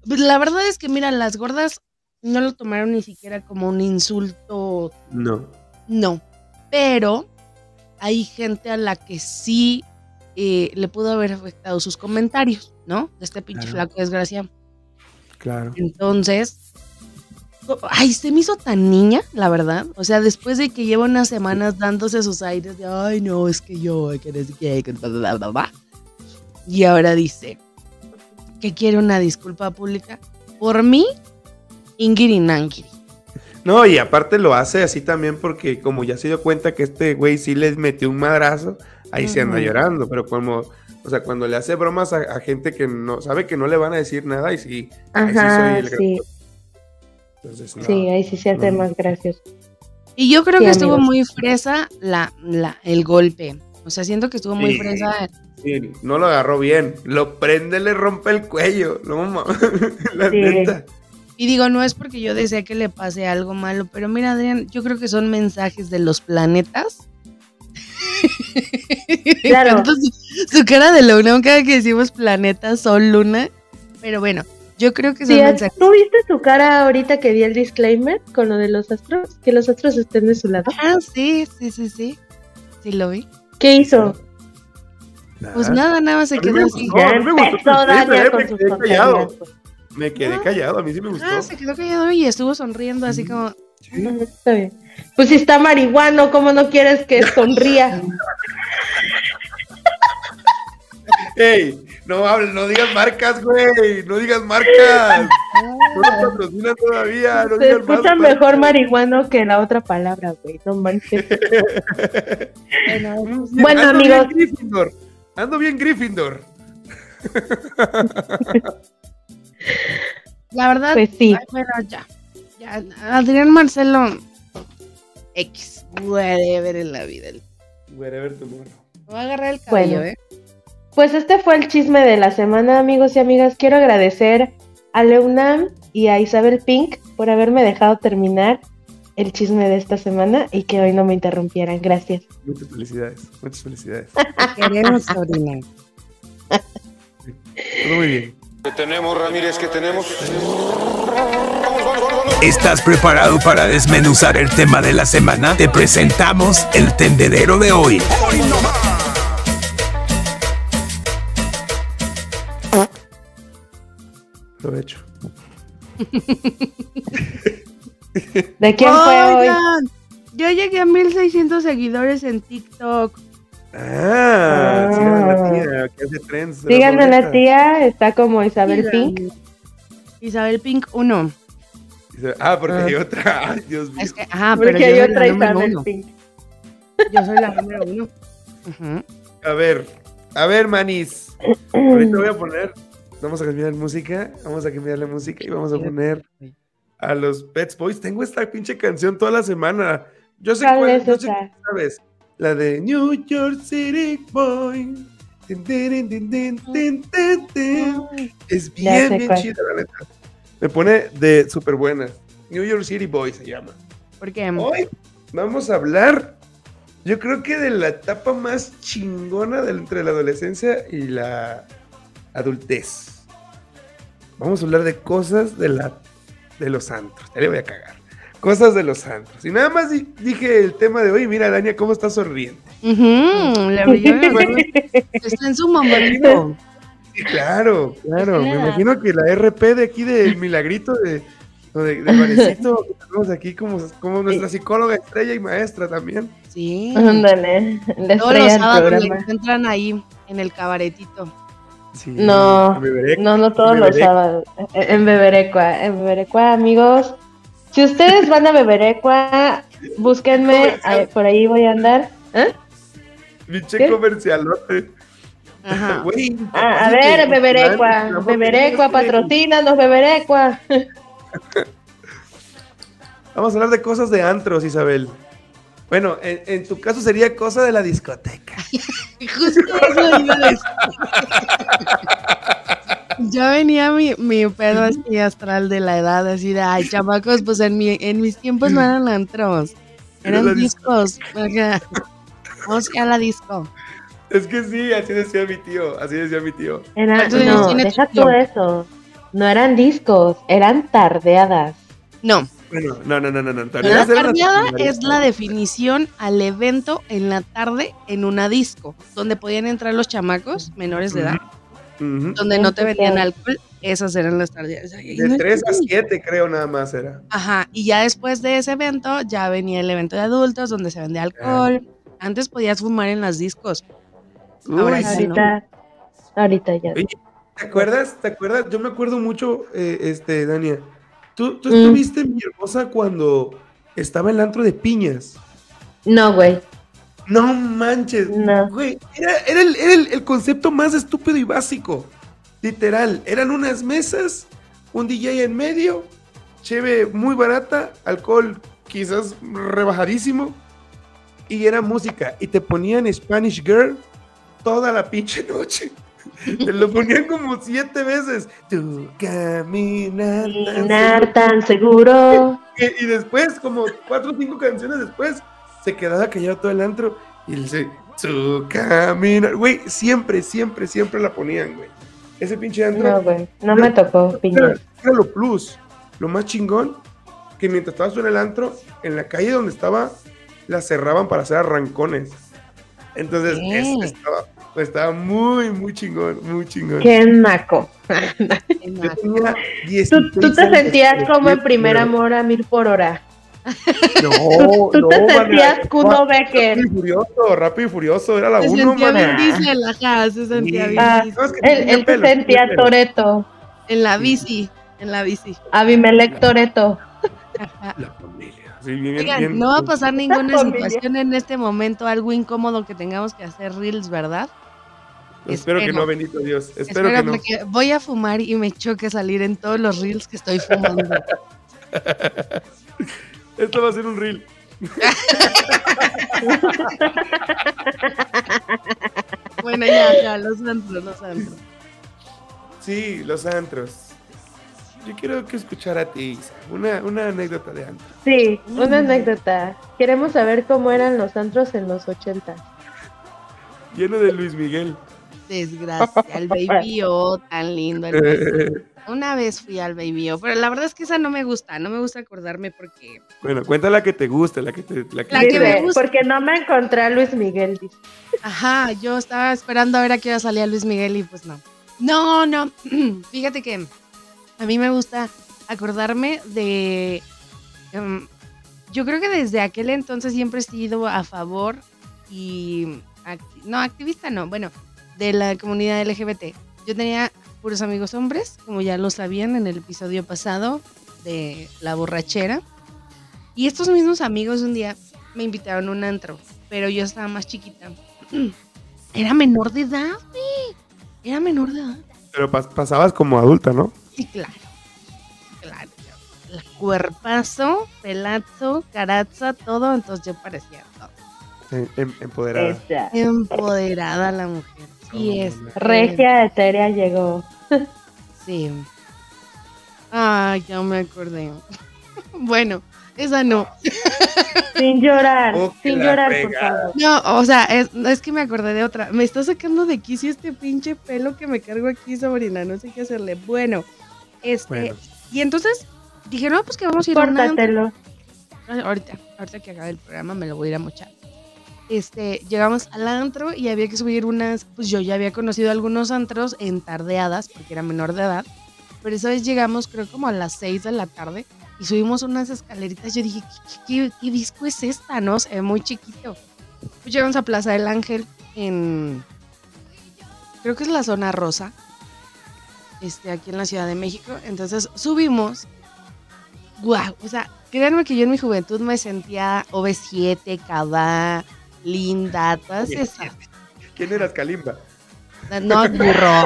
pues, la verdad es que mira, las gordas no lo tomaron ni siquiera como un insulto, No. no, pero hay gente a la que sí eh, le pudo haber afectado sus comentarios, ¿no? De este pinche Claro. flaco desgraciado. Claro. Entonces, ay, se me hizo tan niña, la verdad. O sea, después de que lleva unas semanas dándose sus aires de, ay, no, es que yo, que sé qué, que bla, bla, bla, bla". Y ahora dice que quiere una disculpa pública por mí, Ingrid Nangiri. No, y aparte lo hace así también porque como ya se dio cuenta que este güey sí les metió un madrazo, ahí se anda llorando, pero como, o sea, cuando le hace bromas a, a gente que no sabe que no le van a decir nada y sí, ahí sí soy Ajá, el sí, entonces, no. sí, ahí sí se hace no. más gracioso. Y yo creo Sí, que estuvo amigos. muy fresa la, la, el golpe. O sea, siento que estuvo muy fresa. Sí, no lo agarró bien, lo prende, le rompe el cuello, no mames, la Sí. neta. Y digo, no es porque yo desee que le pase algo malo, pero mira, Adrián, yo creo que son mensajes de los planetas. Claro. Su cara de luna, cada que decimos planeta, sol, luna. Pero bueno, yo creo que son Sí. ¿Tú viste su cara ahorita que di el disclaimer con lo de los astros? Que los astros estén de su lado. Ah, sí, sí, sí, sí. Sí lo vi. ¿Qué hizo? Pues nada, nada más se quedó así. mí me tu quedé callado. tonterías. Me quedé Ah. callado, a mí sí me gustó. Ah, se quedó callado y estuvo sonriendo así como. Sí. Está bien. Pues si está marihuano, ¿cómo no quieres que sonría? Ey, no hables, no digas marcas, güey, no digas marcas. No nos patrocinan todavía, no Se digas más escucha marcas. mejor marihuano que la otra palabra, güey. No manches. Bueno, Sí, Bueno, ando amigos. Bien Gryffindor. Ando bien Gryffindor. la verdad. Pues sí. ay, bueno, ya. Ya, Adrián Marcelo. X. Puede ver en la vida. Wherever tomorrow. Me va a agarrar el cabello, Bueno. ¿eh? Pues este fue el chisme de la semana, amigos y amigas. Quiero agradecer a Leunam y a Isabel Pink por haberme dejado terminar el chisme de esta semana y que hoy no me interrumpieran. Gracias. Muchas felicidades, muchas felicidades. Queremos, sobrina. Todo muy bien. ¿Qué tenemos, Ramírez? ¿Qué tenemos? Vamos, vamos, vamos, vamos. ¿Estás preparado para desmenuzar el tema de la semana? Te presentamos el tendedero de hoy. Aprovecho. ¿De quién fue hoy? Yo llegué a 1600 seguidores en TikTok. Ah, Ah. sigan a la tía que hace trends. de Díganme a la tía, está como Isabel Pink. Isabel Pink 1. Dice, Ah, porque Ah. hay otra. Ay, Dios mío. Es que, ajá, pero Porque yo hay otra Isabel uno. Pink. Yo soy la número uno. A ver, a ver, manis. Ahorita voy a poner. Vamos a cambiar la música. Vamos a cambiar la música y vamos a poner a los Pets Boys. Tengo esta pinche canción toda la semana. Yo sé ¿Cuál es yo sé sabes. La de New York City Boy. Tin, tin, tin. Es bien, bien cuál. chida, la neta. Me pone de súper buena. New York City Boy se llama. Porque Hoy vamos a hablar, yo creo que de la etapa más chingona de- entre la adolescencia y la adultez. Vamos a hablar de cosas de, la, de los antros. Ya le voy a cagar. Cosas de los antros. Y nada más di- dije el tema de hoy. Mira, Dania, cómo está sonriendo. Ujú, le brilló el ojo. Está en su momento. Sí, claro, claro. Me imagino que la RP de aquí del Milagrito de, o de, del Varecito, que tenemos aquí como, como nuestra psicóloga estrella y maestra también. Sí. Ándale, la Todos los sábados la programa. encuentran ahí, en el cabaretito. Sí, No, no, no todos los sábados. En Beberecua, en Beberecua, amigos. Si ustedes van a Beberecua, búsquenme, ahí- por ahí voy a andar. ¿Eh? Comercialote. Ajá. Ah, a ver, Beberecua, Beberecua, patrocínanos, Beberecua. Vamos a hablar de cosas de antros, Isabel. Bueno, en, en tu caso sería cosa de la discoteca. Justo eso iba a decir. Ya venía mi, mi pedo así astral de la edad, así de, ay, chamacos, pues en, mi, en mis tiempos no eran antros, eran discos. Vamos a la disco. Es que sí, así decía mi tío, así decía mi tío. Era- ¿Cuántos años no, deja tú eso. No eran discos, eran tardeadas. No, Bueno, no, no, no, no, no. la tardeada es la definición al evento en la tarde en una disco, donde podían entrar los chamacos menores de edad, donde no te vendían alcohol, esas eran las tardeadas. De no 3 a entendí. 7 creo nada más era. Ajá, y ya después de ese evento ya venía el evento de adultos donde se vendía alcohol. Antes podías fumar en las discos. Ahora Uy, ya sí. no. Ahorita, ahorita ya. Oye, ¿Te acuerdas? ¿Te acuerdas? Yo me acuerdo mucho, eh, este, Dania. ¿Tú, tú Mm. estuviste en mi hermosa cuando estaba el antro de piñas. No, güey. No manches. No. Güey, era, era el, era el- el concepto más estúpido y básico. Literal, eran unas mesas, un DJ en medio, cheve muy barata, alcohol quizás rebajadísimo, y era música. Y te ponían Spanish Girl toda la pinche noche. Lo ponían como siete veces. Tu caminar. tan Caminar tan seguro. y, y después, como cuatro o cinco canciones después, se quedaba callado todo el antro y él dice, su caminar. Güey, siempre, siempre, siempre la ponían, güey. Ese pinche antro. No, güey. No me tocó, era, era lo plus. Lo más chingón, que mientras estabas en el antro, en la calle donde estaba, la cerraban para hacer arrancones. Entonces, estaba, estaba muy, muy chingón, muy chingón. Qué naco. Yo tenía Tú, 16 tú te años, sentías como en primer amor a mil por hora. No, Tú no, te sentías Kuno Becker. Rápido y Furioso, Rápido y Furioso, era la Se uno, sentía maná. Vin Diesel, ajá, se sentía Sí. Vin Ah, Diesel. No, es que no Él, se pelo, sentía. Toreto. En la bici, en la bici. Abimelec Toreto. La familia. Sí, bien, Oigan, bien- no va a pasar ninguna situación en este momento, algo incómodo que tengamos que hacer reels, ¿verdad? Espero que no, bendito Dios. Espero que no. voy a fumar y me choque salir en todos los reels que estoy fumando. Esto va a ser un reel. bueno, ya, ya, los antros, los antros. Sí, los antros. Yo quiero que escuchar a ti, Isa, una, una anécdota de antro. Sí, una anécdota. Queremos saber cómo eran los antros en los 80. Lleno de Luis Miguel. Desgracia, el baby O, tan lindo. el baby O. Una vez fui al baby O, pero la verdad es que esa no me gusta, no me gusta acordarme porque bueno, cuenta la que te guste, la que te... La que La te- que me gusta. porque no me encontré a Luis Miguel. dice. Ajá, yo estaba esperando a ver a qué hora salía Luis Miguel y pues no. No, no. Fíjate que a mí me gusta acordarme de. em, yo creo que desde aquel entonces siempre he sido a favor y. acti- no, activista no, bueno, de la comunidad LGBT. Yo tenía puros amigos hombres, como ya lo sabían en el episodio pasado de La Borrachera. Y estos mismos amigos un día me invitaron a un antro, pero yo estaba más chiquita. Era menor de edad, güey. Era menor de edad. Pero pas- pasabas como adulta, ¿no? Sí, claro. Claro. el cuerpazo, pelazo, caraza, todo, entonces yo parecía todo. Em- em- empoderada. Esa. Empoderada la mujer. Sí, ¿Cómo es. no? Regia etérea llegó. Sí. Ay, ya me acordé. bueno, esa no. Sin llorar, Oh, sin llorar, por favor. No, o sea, es, es que me acordé de otra. Me está sacando de quicio este pinche pelo que me cargo aquí, sobrina. No sé qué hacerle. Bueno, este. Bueno. Y entonces dije, no, pues que vamos a ir a un antro. Córtatelo. Ah, Ahorita, ahorita que acabe el programa me lo voy a ir a mochar. Este, llegamos al antro y había que subir unas, pues yo ya había conocido algunos antros en tardeadas, porque era menor de edad, pero esa vez llegamos creo como a las 6 de la tarde y subimos unas escaleritas, yo dije, ¿qué, disco es esta? No, se ve muy chiquito. Pues llegamos a Plaza del Ángel en, creo que es la zona rosa, este, aquí en la Ciudad de México, entonces subimos Guau, o sea, créanme que yo en mi juventud me sentía OV7, Cabá, Linda, todas esas. ¿Quién eras, Kalimba? No, burro.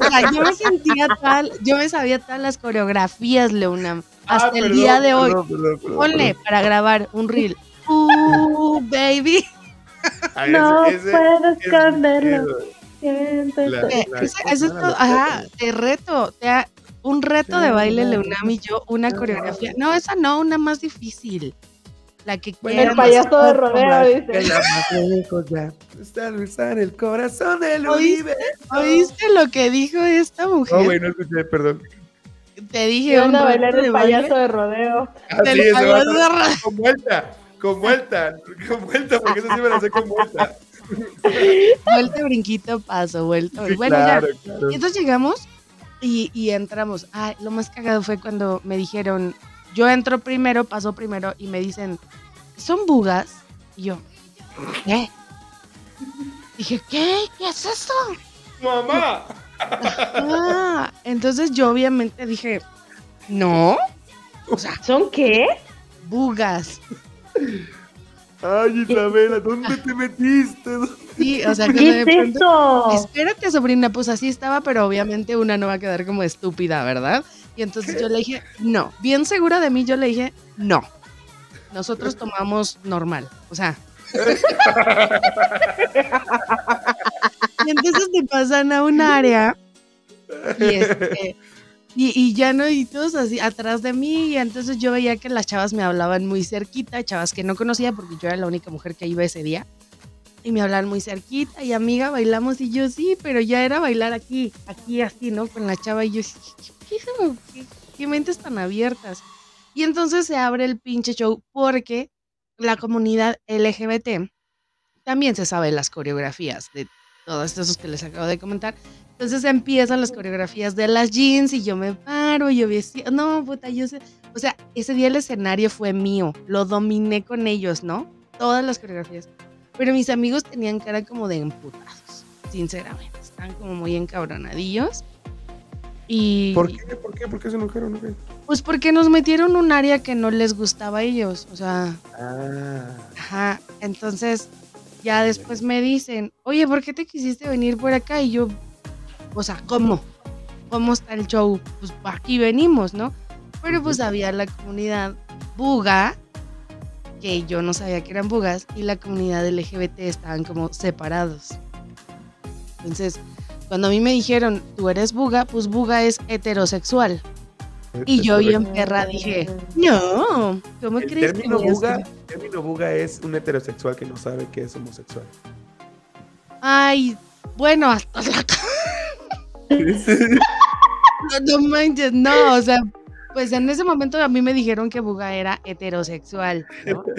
O sea, yo me sentía tal, yo me sabía todas las coreografías, Leonam, hasta Ah, el perdón, día de hoy. perdón, perdón, perdón, Ponle para grabar un reel. Uh, baby. No ese- puedo esconderlo. eso es todo, ajá, te reto, te ha- un reto de baile, Leonam y yo, una coreografía. No, esa no, una más difícil. La que Bueno, quieras. El payaso de rodeo, Que dice. la más lejos ya. Está en el corazón del ¿Oíste? Uribe. ¿Oíste lo que dijo esta mujer? No, güey, no escuché, perdón. Te dije Y un anda a bailar el payaso de rodeo. Ah, del sí, ese va a payaso de ra- con vuelta, con vuelta, con vuelta, porque eso sí me lo sé con vuelta. Vuelta, brinquito, paso, vuelta. Sí, bueno, claro, ya. claro. Y entonces llegamos y, y entramos. Ay, lo más cagado fue cuando me dijeron, yo entro primero, paso primero, y me dicen, ¿son bugas? Y yo, ¿qué? Dije, ¿qué? ¿Qué es eso? ¡Mamá! Ah, entonces yo obviamente dije, no, o sea, ¿Son qué? bugas. Ay, Isabela, ¿dónde te metiste? Sí, o sea, que ¿Qué de es eso? Espérate, sobrina, pues así estaba, pero obviamente una no va a quedar como estúpida, ¿verdad? Y entonces yo le dije, no. Bien segura de mí, yo le dije, no. Nosotros tomamos normal, o sea. y entonces te pasan a un área y, este, y, y ya no, y todos así atrás de mí, y entonces yo veía que las chavas me hablaban muy cerquita, chavas que no conocía porque yo era la única mujer que iba ese día. Y me hablaban muy cerquita y amiga, bailamos y yo sí, pero ya era bailar aquí, aquí así, ¿no? Con la chava y yo, ¿qué, qué, qué- mentes tan abiertas? Y entonces se abre el pinche show porque la comunidad LGBT también se sabe las coreografías de todos esos que les acabo de comentar. Entonces empiezan las coreografías de las jeans y yo me paro yo vestía, no, puta, yo sé, o sea, ese día el escenario fue mío, lo dominé con ellos, ¿no? Todas las coreografías. Pero mis amigos tenían cara como de emputados, sinceramente. Estaban como muy encabronadillos. Y ¿Por qué? ¿Por qué? ¿Por qué se enojaron? ¿No? pues porque nos metieron un área que no les gustaba a ellos. O sea, Ah, ajá. Entonces, ya después me dicen, oye, ¿por qué te quisiste venir por acá? Y yo, o sea, ¿cómo? ¿Cómo está el show? Pues aquí venimos, ¿no? Pero pues había la comunidad buga, que yo no sabía que eran bugas, y la comunidad LGBT estaban como separados. Entonces, cuando a mí me dijeron, tú eres buga, pues buga es heterosexual. Y es yo bien perra dije, no, ¿cómo El crees término que buga, el término buga es un heterosexual que no sabe que es homosexual. Ay, bueno, hasta la... No, no manches, no, o sea, pues en ese momento a mí me dijeron que buga era heterosexual, ¿no?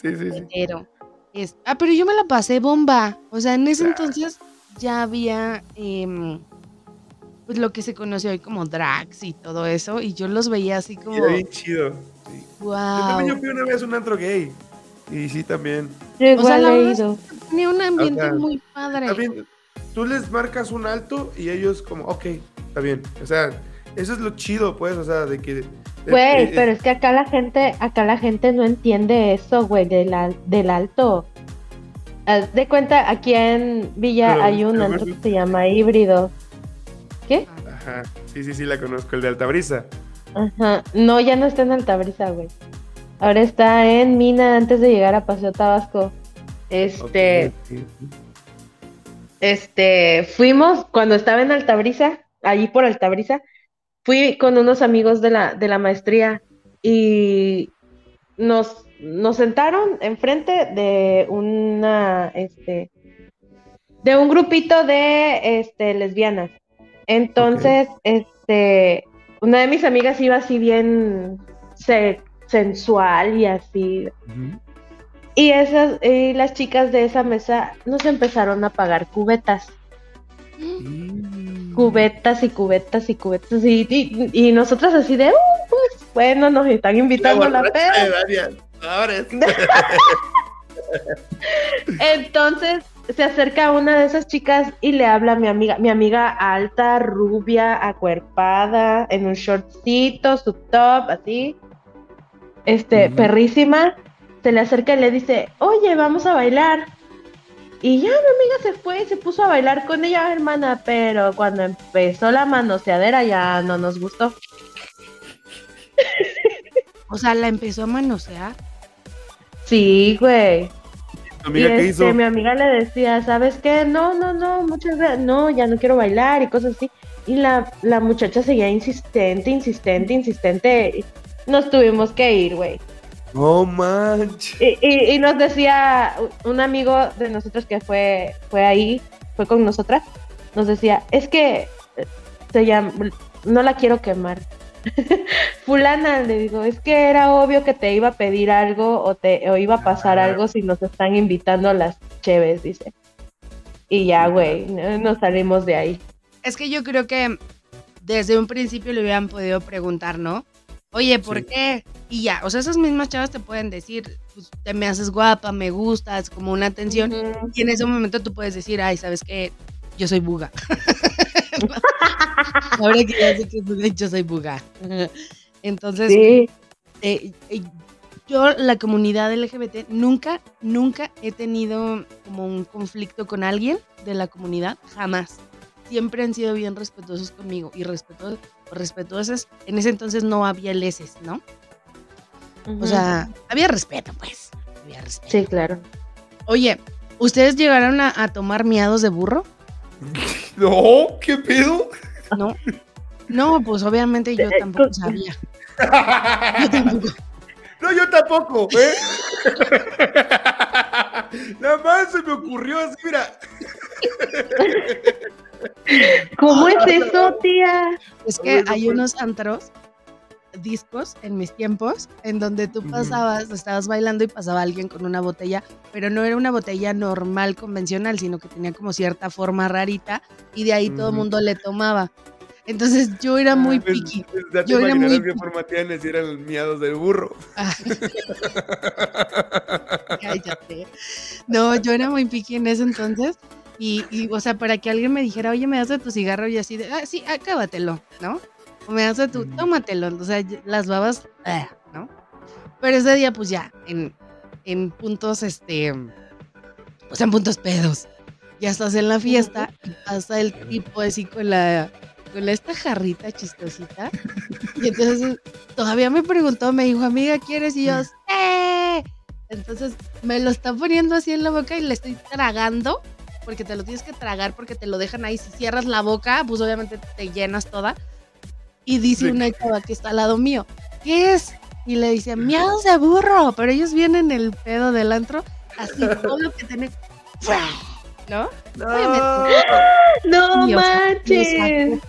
Sí, sí, sí. Hetero. Es- ah, pero yo me la pasé bomba. O sea, en ese entonces ya había em, pues lo que se conoce hoy como drags y todo eso. Y yo los veía así como, Era bien chido. sí. Yo también yo wow. fui una vez un antro gay. Y sí, también. Yo O sea, igual la he ido. Tenía un ambiente sea, muy padre. Bien. Tú les marcas un alto y ellos como, ok, está bien. O sea, eso es lo chido, pues, o sea, de que... Güey, eh, pero es que acá la gente, acá la gente no entiende eso, güey, del, al- del alto. Haz de cuenta, aquí en Villa Pero, hay un antro que se llama Híbrido. ¿Qué? Ajá, sí, sí, sí, la conozco, el de Altabrisa. Ajá. No, ya no está en Altabrisa, güey. Ahora está en Mina antes de llegar a Paseo Tabasco. Este, este, fuimos cuando estaba en Altabrisa, allí por Altabrisa, fui con unos amigos de la, de la maestría y nos, nos sentaron enfrente de una, este, de un grupito de, este, lesbianas. Entonces, este, una de mis amigas iba así bien se- sensual y así, y esas, y las chicas de esa mesa nos empezaron a pagar cubetas, Mm. cubetas y cubetas y cubetas, y, y, y nosotras así de, "Uh, pues bueno, nos están invitando a la peda. Entonces se acerca una de esas chicas y le habla a mi amiga, mi amiga alta, rubia, acuerpada, en un shortcito, su top, así, este, perrísima, se le acerca y le dice, oye, vamos a bailar. Y ya mi amiga se fue y se puso a bailar con ella, hermana, pero cuando empezó la manoseadera ya no nos gustó. O sea, la empezó a manosear. Sí, güey. ¿Tu amiga y qué este, hizo? mi amiga le decía, ¿sabes qué? No, no, no, muchas gracias, no, ya no quiero bailar y cosas así. Y la, la muchacha seguía insistente, insistente, insistente. y Nos tuvimos que ir, güey. No manches. Y, y- y nos decía un amigo de nosotros que fue, fue ahí, fue con nosotras, nos decía, es que eh, se llama, no la quiero quemar. Fulana, le digo, es que era obvio que te iba a pedir algo o te o iba a pasar algo si nos están invitando a las cheves, dice. Y ya, güey, no- nos salimos de ahí. Es que yo creo que desde un principio le hubieran podido preguntar, ¿no? Oye, ¿por Sí. qué? Y ya, o sea, esas mismas chavas te pueden decir, pues, te me haces guapa, me gustas, como una atención. Ujú. Y en ese momento tú puedes decir, ay, ¿sabes qué? Yo soy buga. Ahora que ya sé que yo soy buga. Entonces, Sí, eh, eh, yo, la comunidad LGBT, nunca, nunca he tenido como un conflicto con alguien de la comunidad, jamás. Siempre han sido bien respetuosos conmigo y respetuosos, respetuosas. En ese entonces no había leses, ¿no? O sea, había respeto, pues. Había respeto. sí, claro. Oye, ¿ustedes llegaron a, a tomar miados de burro? No, ¿qué pedo? No. No, pues obviamente yo Eh, tampoco con- sabía. Yo tampoco. No, yo tampoco, ¿eh? Nada más se me ocurrió así, mira. ¿Cómo es eso, tía? Es que hay unos antros, discos en mis tiempos, en donde tú pasabas, estabas bailando y pasaba alguien con una botella, pero no era una botella normal, convencional, sino que tenía como cierta forma rarita y de ahí todo el mundo le tomaba. Entonces yo era muy Pues, piqui. pues, Ya te Yo era muy qué forma tienes si eran los miados del burro. Ah. Cállate. No, yo era muy piqui en ese entonces. Y, y, o sea, para que alguien me dijera, oye, me das de tu cigarro y así de, ah, sí, acábatelo, ¿no? O me das tu, Ujú. tómatelo. O sea, las babas, ah, ¿no? Pero ese día, pues ya, en, en puntos, este, o sea, en puntos pedos. Ya estás en la fiesta y pasa el tipo así con la, con la- esta jarrita chistosita. Y entonces todavía me preguntó, me dijo, amiga, ¿quieres? Y yo, ¡eh! Entonces me lo está poniendo así en la boca y le estoy tragando, porque te lo tienes que tragar porque te lo dejan ahí. Si cierras la boca, pues obviamente te llenas toda. Y dice Sí. una chava que está al lado mío, ¿qué es? Y le dice, miados de burro, pero ellos vienen el pedo del antro, así todo lo que tienen, ¿no? Obviamente. No Y, o sea, manches.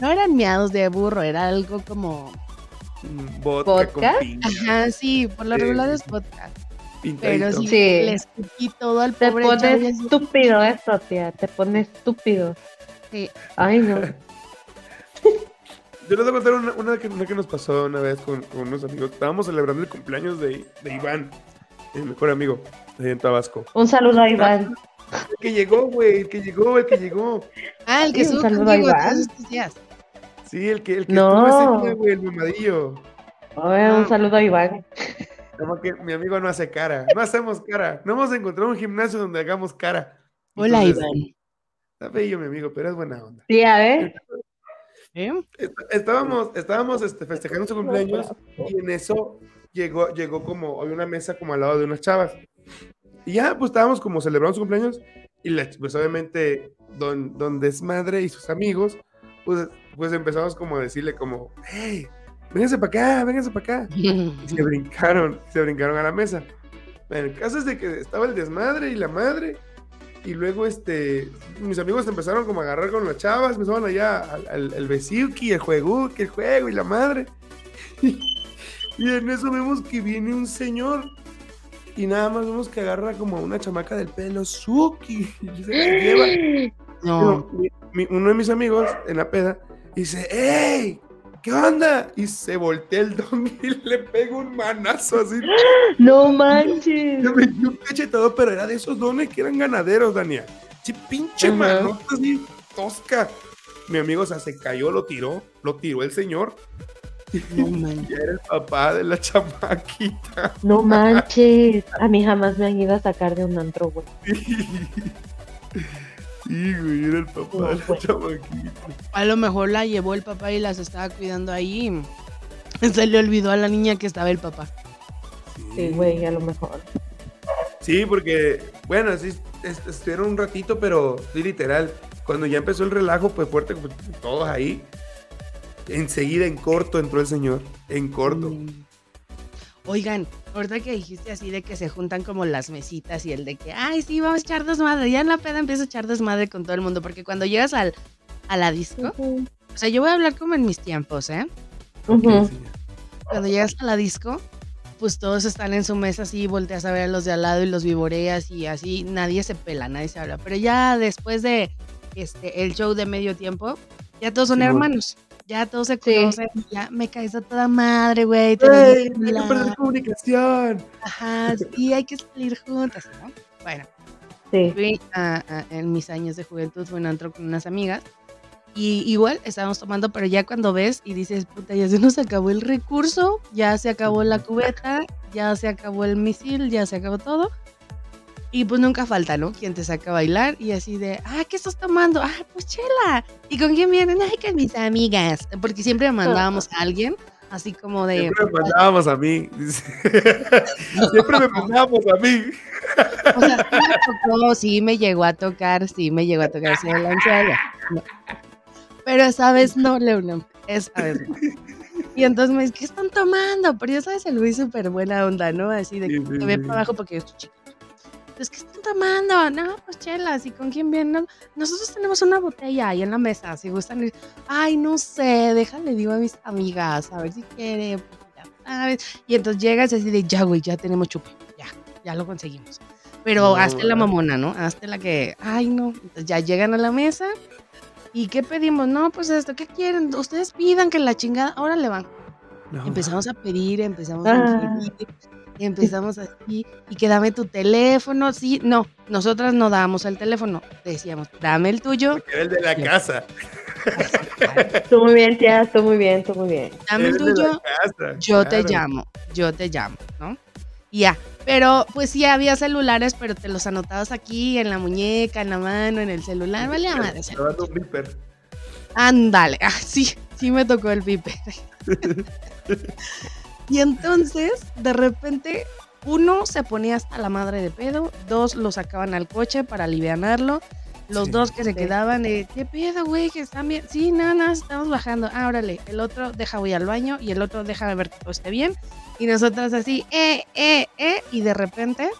No eran miados de burro, era algo como. Mm, Vodka, ¿Vodka? con pinche Ajá, sí, por lo Sí, regular es vodka. pintadito. Pero sí, Sí. le escupí todo al Te pobre pone chavo y así, estúpido eso, tía. Te pone estúpido. Sí. Ay, no. Yo les voy a contar una, una que, una que nos pasó una vez con, con unos amigos. Estábamos celebrando el cumpleaños de, de Iván, mi mejor amigo, ahí en Tabasco. Un saludo a Iván. El que llegó, güey, el que llegó, el que llegó. Ah, el que Sí, un estuvo saludo a contigo Iván. estos días. Sí, el que, el que No. estuvo ese día, güey, el mamadillo. Oye, un saludo a Iván. Como que mi amigo no hace cara, no hacemos cara. No hemos encontrado un gimnasio donde hagamos cara. Hola, Entonces, Iván. Está bello, mi amigo, pero es buena onda. Sí, a ver. ¿Eh? Est- Estábamos, estábamos este, festejando su cumpleaños y en eso llegó, llegó como, había una mesa como al lado de unas chavas. Y ya, pues estábamos como celebrando su cumpleaños y la, pues obviamente don, don Desmadre y sus amigos, pues, pues empezamos como a decirle como, hey, vénganse para acá, vénganse para acá. Y se brincaron, se brincaron a la mesa. Bueno, el caso es de que estaba el desmadre y la madre. Y luego, este, mis amigos empezaron como a agarrar con las chavas, empezaron allá al, al, el besiuki, el juego, que el juego y la madre. Y en eso vemos que viene un señor y nada más vemos que agarra como a una chamaca del pelo, Suki, y se la lleva. No. Pero mi- mi- uno de mis amigos en la peda dice, ¡Ey! ¿Qué onda? Y se voltea el don y le pega un manazo así. No manches. Le metió un cachetado, pero era de esos dones que eran ganaderos, Dania. Sí, pinche Ajá. manota así, tosca. Mi amigo, o sea, se cayó, lo tiró, lo tiró el señor. No manches. Era el papá de la chamaquita. No manches. A mí jamás me han ido a sacar de un antro, güey. Sí, güey, era el papá de la chamaquita. A lo mejor la llevó el papá y las estaba cuidando ahí. Se le olvidó a la niña que estaba el papá. Sí, güey, a lo mejor. Sí, porque, bueno, sí, est- estuvieron un ratito, pero sí, literal, cuando ya empezó el relajo, pues fuerte, pues, todos ahí, enseguida en corto entró el señor, en corto. Mm. Oigan, ahorita que dijiste así de que se juntan como las mesitas y el de que, ay, sí, vamos a echar desmadre. Ya en la peda empieza a echar desmadre con todo el mundo, porque cuando llegas al, a la disco, o sea, yo voy a hablar como en mis tiempos, ¿eh? Ujú. Sí. Cuando llegas a la disco, pues todos están en su mesa así, volteas a ver a los de al lado y los vivoreas y así, nadie se pela, nadie se habla. Pero ya después de este el show de medio tiempo, ya todos son hermanos. Ya todos se Sí. conocen, ya me caes a toda madre, güey. hay que perder comunicación! Ajá, sí, hay que salir juntas, ¿no? Bueno, Sí. fui a- a- en mis años de juventud, fui a un antro con unas amigas. Y igual estábamos tomando, pero ya cuando ves y dices, puta, ya se nos acabó el recurso, ya se acabó la cubeta, ya se acabó el misil, ya se acabó todo. Y pues nunca falta, ¿no? Quien te saca a bailar y así de, ah, ¿qué estás tomando? Ah, pues chela. ¿Y con quién vienen? Ay, con mis amigas. Porque siempre mandábamos a alguien, así como de, Siempre me mandábamos a mí. Siempre me mandábamos a mí. O sea, sí me tocó, sí me llegó a tocar, sí me llegó a tocar ese lanzado. No. Pero esa vez no, Leonor. Esa vez no. Y entonces me dice, ¿qué están tomando? Pero ya sabes, el Luis súper buena onda, ¿no? Así de Sí, que sí, te ve sí. para abajo porque yo estoy chiquito. Entonces, ¿qué están tomando? No, pues chelas. ¿Y con quién vienen? Nosotros tenemos una botella ahí en la mesa. Si gustan ir. Ay, no sé, déjale, digo a mis amigas, a ver si quiere. ya sabes. Y entonces llegas y así de, ya, güey, ya tenemos chupe. Ya, ya lo conseguimos. Pero No, hazte la mamona, ¿no? Hazte la que, ay, no. Entonces ya llegan a la mesa. ¿Y qué pedimos? No, pues esto, ¿qué quieren? Ustedes pidan que la chingada, ahora le van. No, Empezamos a pedir, empezamos Ah. a pedir, y empezamos así, y que dame tu teléfono, sí, no, nosotras no dábamos el teléfono, decíamos, dame el tuyo, Era el de la casa. Tú muy bien, tía, tú muy bien, tú muy bien. dame el tuyo, casa. yo te llamo, yo te llamo, ¿no? Y ya, pero pues sí había celulares, pero te los anotabas aquí, en la muñeca, en la mano, en el celular, vale a madre. Ándale, ah, sí, sí me tocó el pipe. y entonces, de repente, uno se ponía hasta la madre de pedo, dos lo sacaban al coche para alivianarlo, los Sí. dos que se quedaban, de, ¿qué pedo, güey? Que están bien. Sí, nada, nada, estamos bajando. Ah, órale. El otro deja voy al baño y el otro deja ver que todo esté bien. Y nosotras así, eh, eh, eh. Y de repente,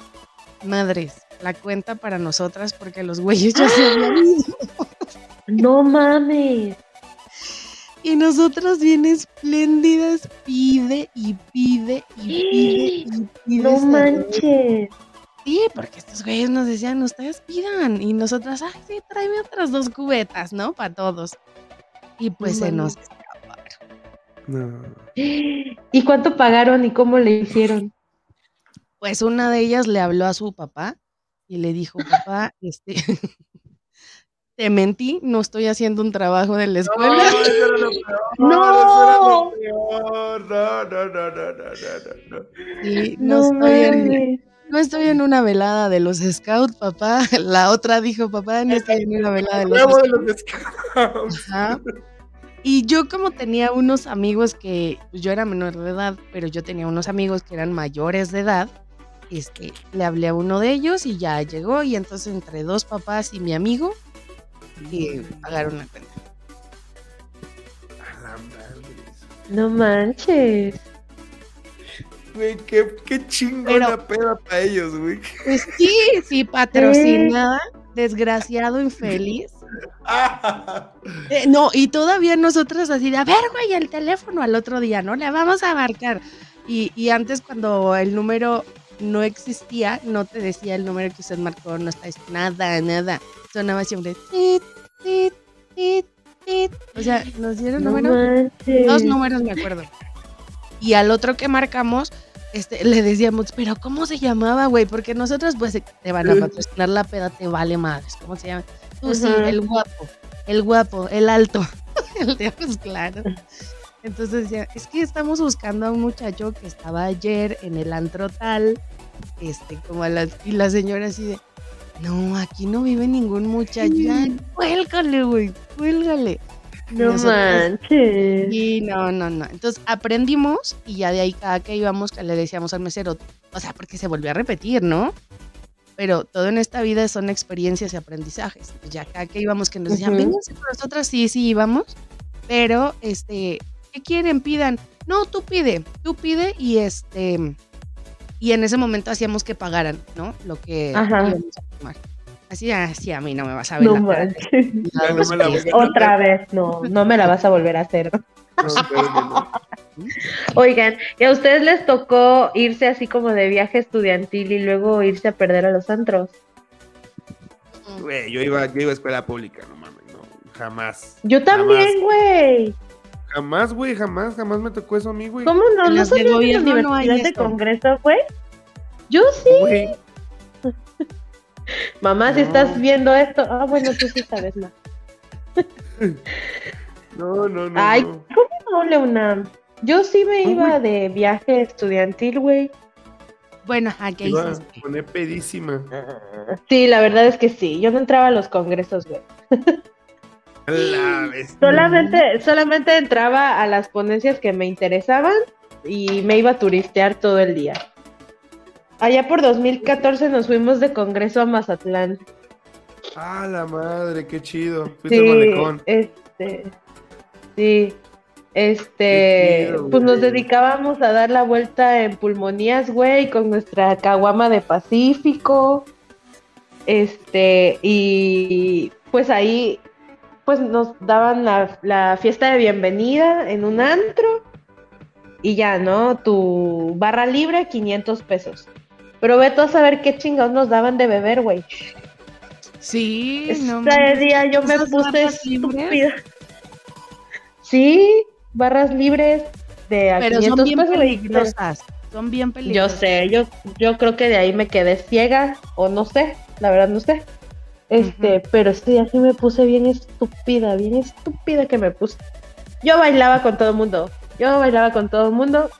madres, la cuenta para nosotras porque los güeyes ya se habían ido. No mames. Y nosotras bien espléndidas, pide y pide y pide y pide. No manches. Sí, porque estos güeyes nos decían, ustedes pidan. Y nosotras, ay, sí, tráeme otras dos cubetas, ¿no? Para todos. Y pues No se nos escaparon. No. ¿Y cuánto pagaron y cómo le hicieron? Pues una de ellas le habló a su papá y le dijo, papá, este, te mentí, no estoy haciendo un trabajo de la escuela. No, eso era lo peor. ¡No! Eso era lo peor. No, no, no, no, no, no, no. Sí, no, No estoy en, mames. no estoy en una velada de los scouts, papá. La otra dijo, papá, no estoy en una velada de los scouts. de los scouts. Ajá. Y yo como tenía unos amigos que, pues, yo era menor de edad, pero yo tenía unos amigos que eran mayores de edad, este, le hablé a uno de ellos y ya llegó y entonces entre dos papás y mi amigo y pagaron la cuenta. A la madre. No manches. Güey, qué, qué chingona peda para ellos, güey. Pues sí, sí, patrocinada, desgraciado, infeliz. Eh, no, y todavía nosotros así de, a ver, güey, el teléfono al otro día, ¿no? Le vamos a marcar. Y, y antes cuando el número no existía, no te decía el número que usted marcó, no está nada, nada. Sonaba siempre tit, tit, tit, tit. O sea, nos dieron No números, manches. dos números me acuerdo. Y al otro que marcamos, este, le decíamos, pero ¿cómo se llamaba, güey? Porque nosotros, pues, te van a patrocinar la peda, te vale madres. ¿Cómo se llama? Tú sí, el guapo, el guapo, el alto, el de ojos claros. Entonces decía, es que estamos buscando a un muchacho que estaba ayer en el antro tal, este, como a las, y la señora así de, no, aquí no vive ningún muchacho, ya, cuélgale, güey, cuélgale. No nosotros, manches. y no, no, no. Entonces aprendimos y ya de ahí cada que íbamos le decíamos al mesero, o sea, porque se volvió a repetir, ¿no? Pero todo en esta vida son experiencias y aprendizajes. Ya cada que íbamos que nos decían, Ujú. vénganse con nosotras, sí, sí íbamos, pero este, ¿qué quieren? Pidan. No, tú pide, tú pide y este, y en ese momento hacíamos que pagaran, ¿no? Lo que Ajá. íbamos a tomar. Así, así a mí no me vas a ver. No la no me la voy a Otra vez, no, no me la vas a volver a hacer. No, espérame, no. Oigan, ¿y a ustedes les tocó irse así como de viaje estudiantil y luego irse a perder a los antros? Güey, yo iba, yo iba a escuela pública, no mames, no, jamás. Yo también, güey. Jamás, güey, jamás, jamás me tocó eso a mí, güey. ¿Cómo no? En ¿No de la gobierno no hay de. Congreso, güey? Yo sí. Güey, Mamá, si estás viendo esto. Ah, bueno, tú sí sabes más. no, no, no. Ay, no. ¿cómo no, Leonam? Yo sí me iba de viaje estudiantil, güey. Bueno, ¿a qué Iba hiciste? a poner pedísima. Sí, la verdad es que sí. Yo no entraba a los congresos, güey. La. Solamente, solamente entraba a las ponencias que me interesaban y me iba a turistear todo el día. Allá por 2014 nos fuimos de congreso a Mazatlán. Ah, la madre, qué chido. Fuiste Sí, malecón. este, sí, este, chido, pues nos dedicábamos a dar la vuelta en pulmonías, güey, con nuestra caguama de Pacífico, este, y pues ahí, pues nos daban la, la fiesta de bienvenida en un antro, y ya, ¿no? Tu barra libre, 500 pesos. Pero ve tú a saber qué chingados nos daban de beber, güey. Sí, no Ese manches. día yo me ¿Esas puse libres? estúpida. Sí, barras libres de a Pero 500 son bien pesos. peligrosas. Son bien Yo peligrosas. sé, yo, yo creo que de ahí me quedé ciega, o no sé, la verdad no sé. Este, pero este día sí me puse bien estúpida, bien estúpida que me puse. Yo bailaba con todo el mundo, yo bailaba con todo el mundo.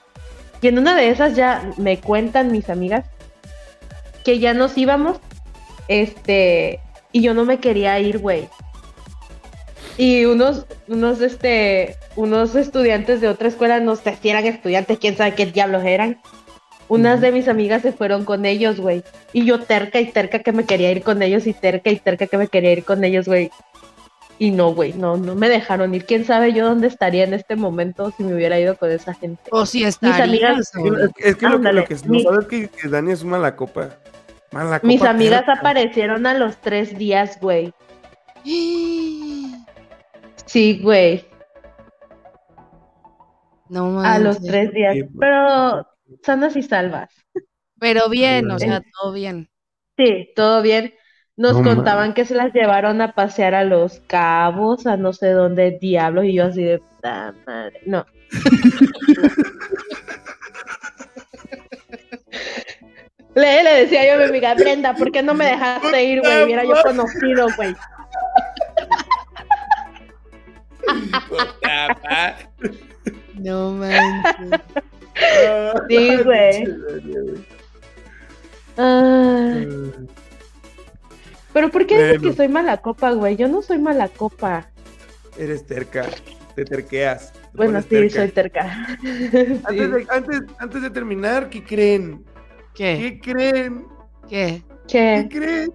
Y en una de esas ya me cuentan mis amigas que ya nos íbamos, este, y yo no me quería ir, güey. Y unos, unos, este, unos estudiantes de otra escuela, no sé si eran estudiantes, quién sabe qué diablos eran. Unas de mis amigas se fueron con ellos, güey. Y yo terca y terca que me quería ir con ellos y terca y terca que me quería ir con ellos, güey. Y no, güey, no, no me dejaron ir. ¿Quién sabe yo dónde estaría en este momento si me hubiera ido con esa gente? O si Mis está amigas- Es que, es que lo, que, lo que no sabes es que, que Dani es una mala copa. Mala Mis copa amigas terca. aparecieron a los tres días, güey. Sí, güey, No a los tres días. Pues. Pero sanas y salvas. Pero bien, o sea, todo bien. Sí, todo bien. Nos No contaban que se las llevaron a pasear a los cabos, a no sé dónde diablos, y yo así de puta madre. No. Le, le decía yo a mi amiga Brenda, ¿por qué no me dejaste ir, güey? Hubiera yo conocido, güey. No manches. Sí, güey. Ay, Pero ¿por qué dices Bueno. que soy mala copa, güey? Yo no soy mala copa. Eres terca. te terqueas. te Bueno, sí, terca. soy terca. Sí. Antes de, antes, antes de terminar, ¿qué creen? ¿Qué? ¿Qué creen? ¿Qué? ¿Qué ¿Qué? creen?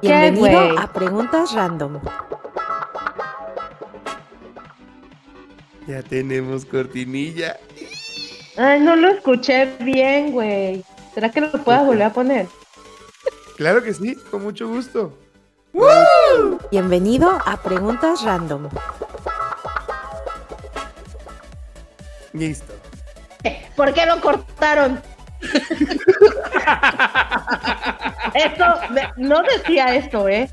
¿Qué, Bienvenido a Preguntas Random. Ya tenemos cortinilla. Ay, no lo escuché bien, güey. ¿Será que lo puedas volver a poner? Claro que sí, con mucho gusto. Bienvenido a Preguntas Random. Listo. ¿Por qué lo cortaron? Esto, me- no decía esto, ¿eh?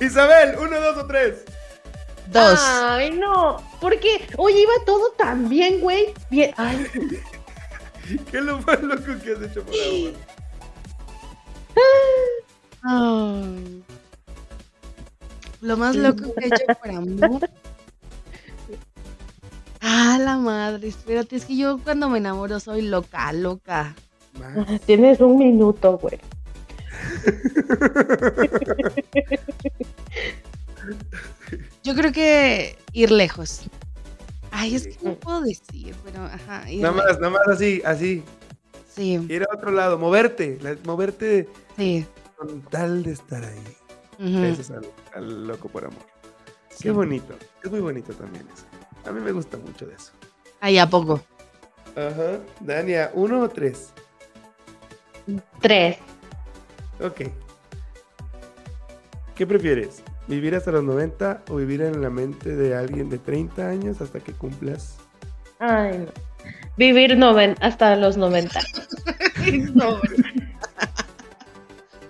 Isabel, uno, dos o tres. Dos. Ay, no. Porque, oye, iba todo tan bien, güey. Bien. Ay, ¿Qué es lo más loco que has hecho por ahora? Ay. Lo más loco que he hecho por amor. Ah, la madre, espérate, es que yo cuando me enamoro soy loca, loca. Más. tienes un minuto, güey. Yo creo que ir lejos. Ay, es que no puedo decir, pero ajá. Nada lejos. más, nada más así, así. Sí, Ir a otro lado, moverte, la- moverte sí. con tal de estar ahí. ujú. Eso es al, al loco por amor. Sí. Qué bonito. Es muy bonito también eso. A mí me gusta mucho de eso. Ay, ¿a poco? Ajá. Dania, ¿uno o tres? Tres. Ok. ¿Qué prefieres? ¿Vivir hasta los 90 o vivir en la mente de alguien de 30 años hasta que cumplas? Ay, no. Vivir noven hasta los 90. No.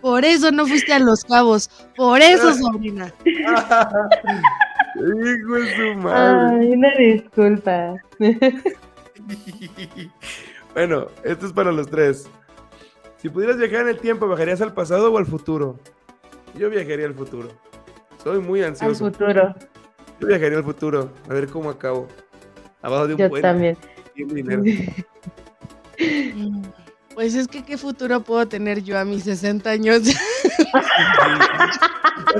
Por eso no fuiste a Los Cabos. Por eso, sobrina. Hijo de su madre. Ay, una disculpa. bueno, esto es para los tres. Si pudieras viajar en el tiempo, ¿viajarías al pasado o al futuro? Yo viajaría al futuro. Soy muy Al ansioso. futuro. Yo viajaría al futuro. A ver cómo acabo. Abajo de un Yo puente. también. Dinero. Pues es que qué futuro puedo tener yo a mis 60 años.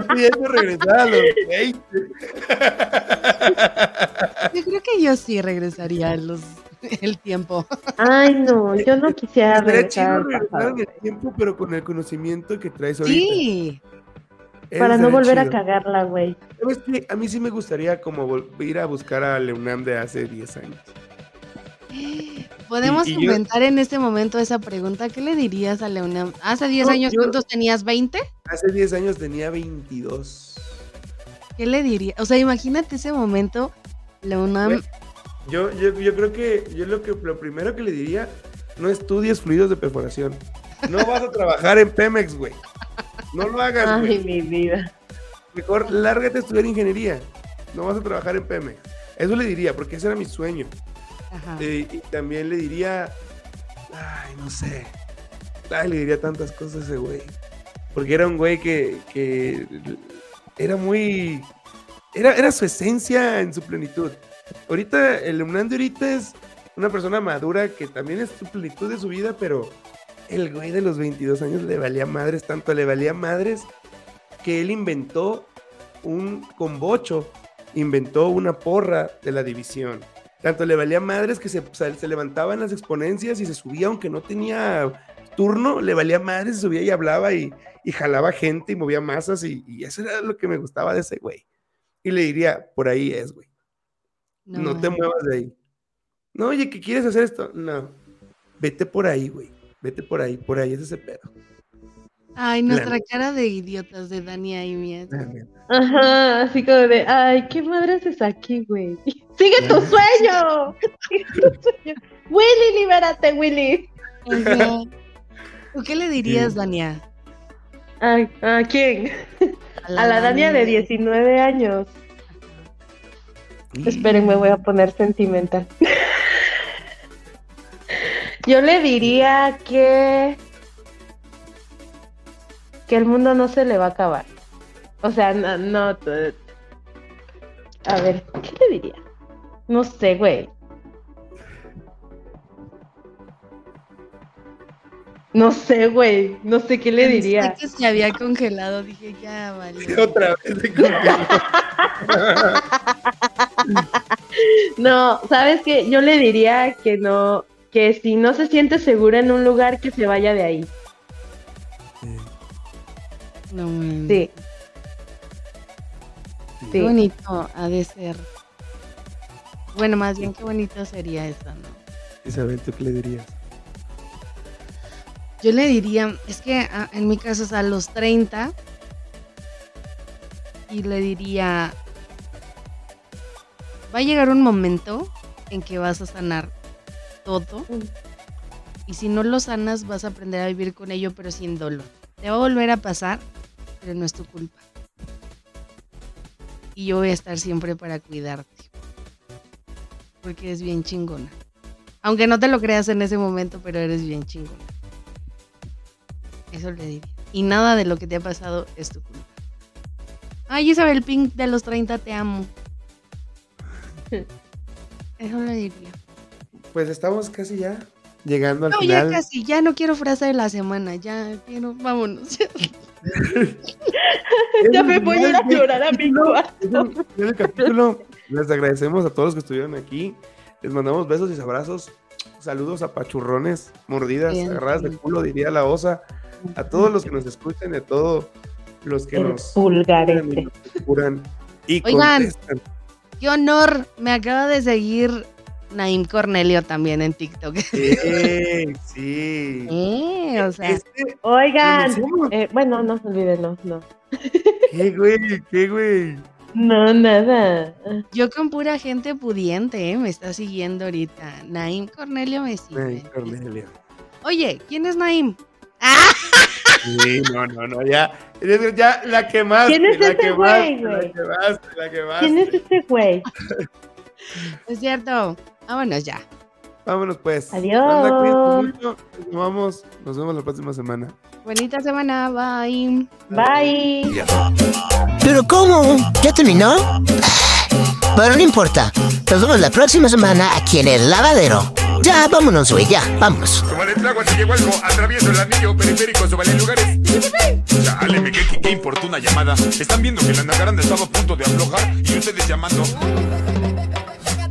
Pidiendo regresar a los 20. Yo creo que yo sí regresaría a los, el tiempo. Ay, no, yo no quisiera regresar chido al regresar en el tiempo, pero con el conocimiento que traes ahorita. Sí. Para no volver a cagarla, güey. ¿Sabes qué? A mí sí me gustaría como ir a buscar a Leunam de hace 10 años. Podemos Y- y yo- inventar en este momento esa pregunta. ¿Qué le dirías a Leonam? Hace 10 No, años, yo- ¿cuántos tenías? ¿20? Hace 10 años tenía 22. ¿Qué le diría? O sea, imagínate ese momento, Leonam. Yo, yo, yo creo que yo lo que lo primero que le diría, no estudies fluidos de perforación. No vas a trabajar en Pemex, güey. No lo hagas, Ay, mi vida. Mejor lárgate a estudiar ingeniería. No vas a trabajar en Pemex. Eso le diría, porque ese era mi sueño. Ajá. Eh, y también le diría, ay, no sé. Ay, le diría tantas cosas a ese güey. Porque era un güey que, que era muy... Era, era su esencia en su plenitud. Ahorita, el Hernán de ahorita es una persona madura que también es su plenitud de su vida, pero el güey de los 22 años le valía madres, tanto le valía madres que él inventó un combocho, inventó una porra de la división. Tanto le valía madres que se, se levantaba en las exponencias y se subía aunque no tenía turno, le valía madres, se subía y hablaba y, y jalaba gente y movía masas y, y eso era lo que me gustaba de ese güey. Y le diría, por ahí es, güey. No, te man. muevas de ahí. No, oye, ¿qué quieres hacer esto? No. Vete por ahí, güey. Vete por ahí, por ahí es ese pedo. Ay, nuestra cara de idiotas de Dania y mía. Ajá, así como de, ay, ¿qué madre haces aquí, güey? ¡Sigue tu sueño! ¡Sigue tu sueño! ¡Willy, libérate, Willy! Ajá. ¿Tú qué le dirías, Sí. Dania? Ay, ¿A quién? A la Dania de 19 años. Espérenme, voy a poner sentimental. Yo le diría que que el mundo no se le va a acabar. O sea, no, no a ver, ¿qué le diría? No sé, güey. No sé, güey. No sé qué le diría. Pensé que se había congelado, dije, ya vale. Otra vez se congeló. No, ¿sabes qué? Yo le diría que no, que si no se siente segura en un lugar, que se vaya de ahí. No, man. Sí. Qué Sí. bonito ha de ser. Bueno, más bien qué bonito sería eso, ¿no? Isabel, ¿tú qué le dirías? Yo le diría, es que ah, en mi caso es a los 30 y le diría, va a llegar un momento en que vas a sanar todo y si no lo sanas vas a aprender a vivir con ello pero sin dolor. Te va a volver a pasar, pero no es tu culpa. Y yo voy a estar siempre para cuidarte. Porque es bien chingona. Aunque no te lo creas en ese momento, pero eres bien chingona. Eso le diría. Y nada de lo que te ha pasado es tu culpa. Ay, Isabel Pink de los 30, te amo. Eso le diría. Pues estamos casi ya llegando al No, ya final. casi, ya no quiero frase de la semana, ya quiero, vámonos. Ya me voy a ir a llorar a mi cuarto. Es el final capítulo. Les agradecemos a todos los que estuvieron aquí. Les mandamos besos y abrazos. Saludos a pachurrones, mordidas, Bien, agarradas de culo, diría la osa. A todos los que nos escuchen, a todos los que El nos pulgarete. procuran y Oigan. contestan. Qué honor, me acaba de seguir Naim Cornelio también en TikTok. Sí, sí. Eh, o sea, Este, Oigan, eh, bueno, no, olvídenlo, no. ¿Qué, güey? ¿Qué, güey? No, nada. yo con pura gente pudiente, eh, me está siguiendo ahorita. Naim Cornelio me sigue. Ay, Cornelia. Oye, ¿quién es Naim? ¡Ah! Sí, no, no, no, ya. Ya la quemaste. ¿Quién es la quemaste, güey, La quemaste, la quemaste. ¿Quién es este güey? Es cierto. Vámonos ya. Vámonos pues. Adiós. Nos vamos. Nos vemos la próxima semana. Bonita semana, bye. Bye. ¿Pero cómo? ¿Ya terminó? Pero no importa. Nos vemos la próxima semana aquí en el lavadero. Ya, vámonos, güey, ya, vámonos. Como de Tláhuac se llegó algo, atravieso el anillo periférico, sobre en lugares. Dale, me qué, qué importuna llamada. Están viendo que la nacaranda estaba a punto de aflojar y ustedes llamando.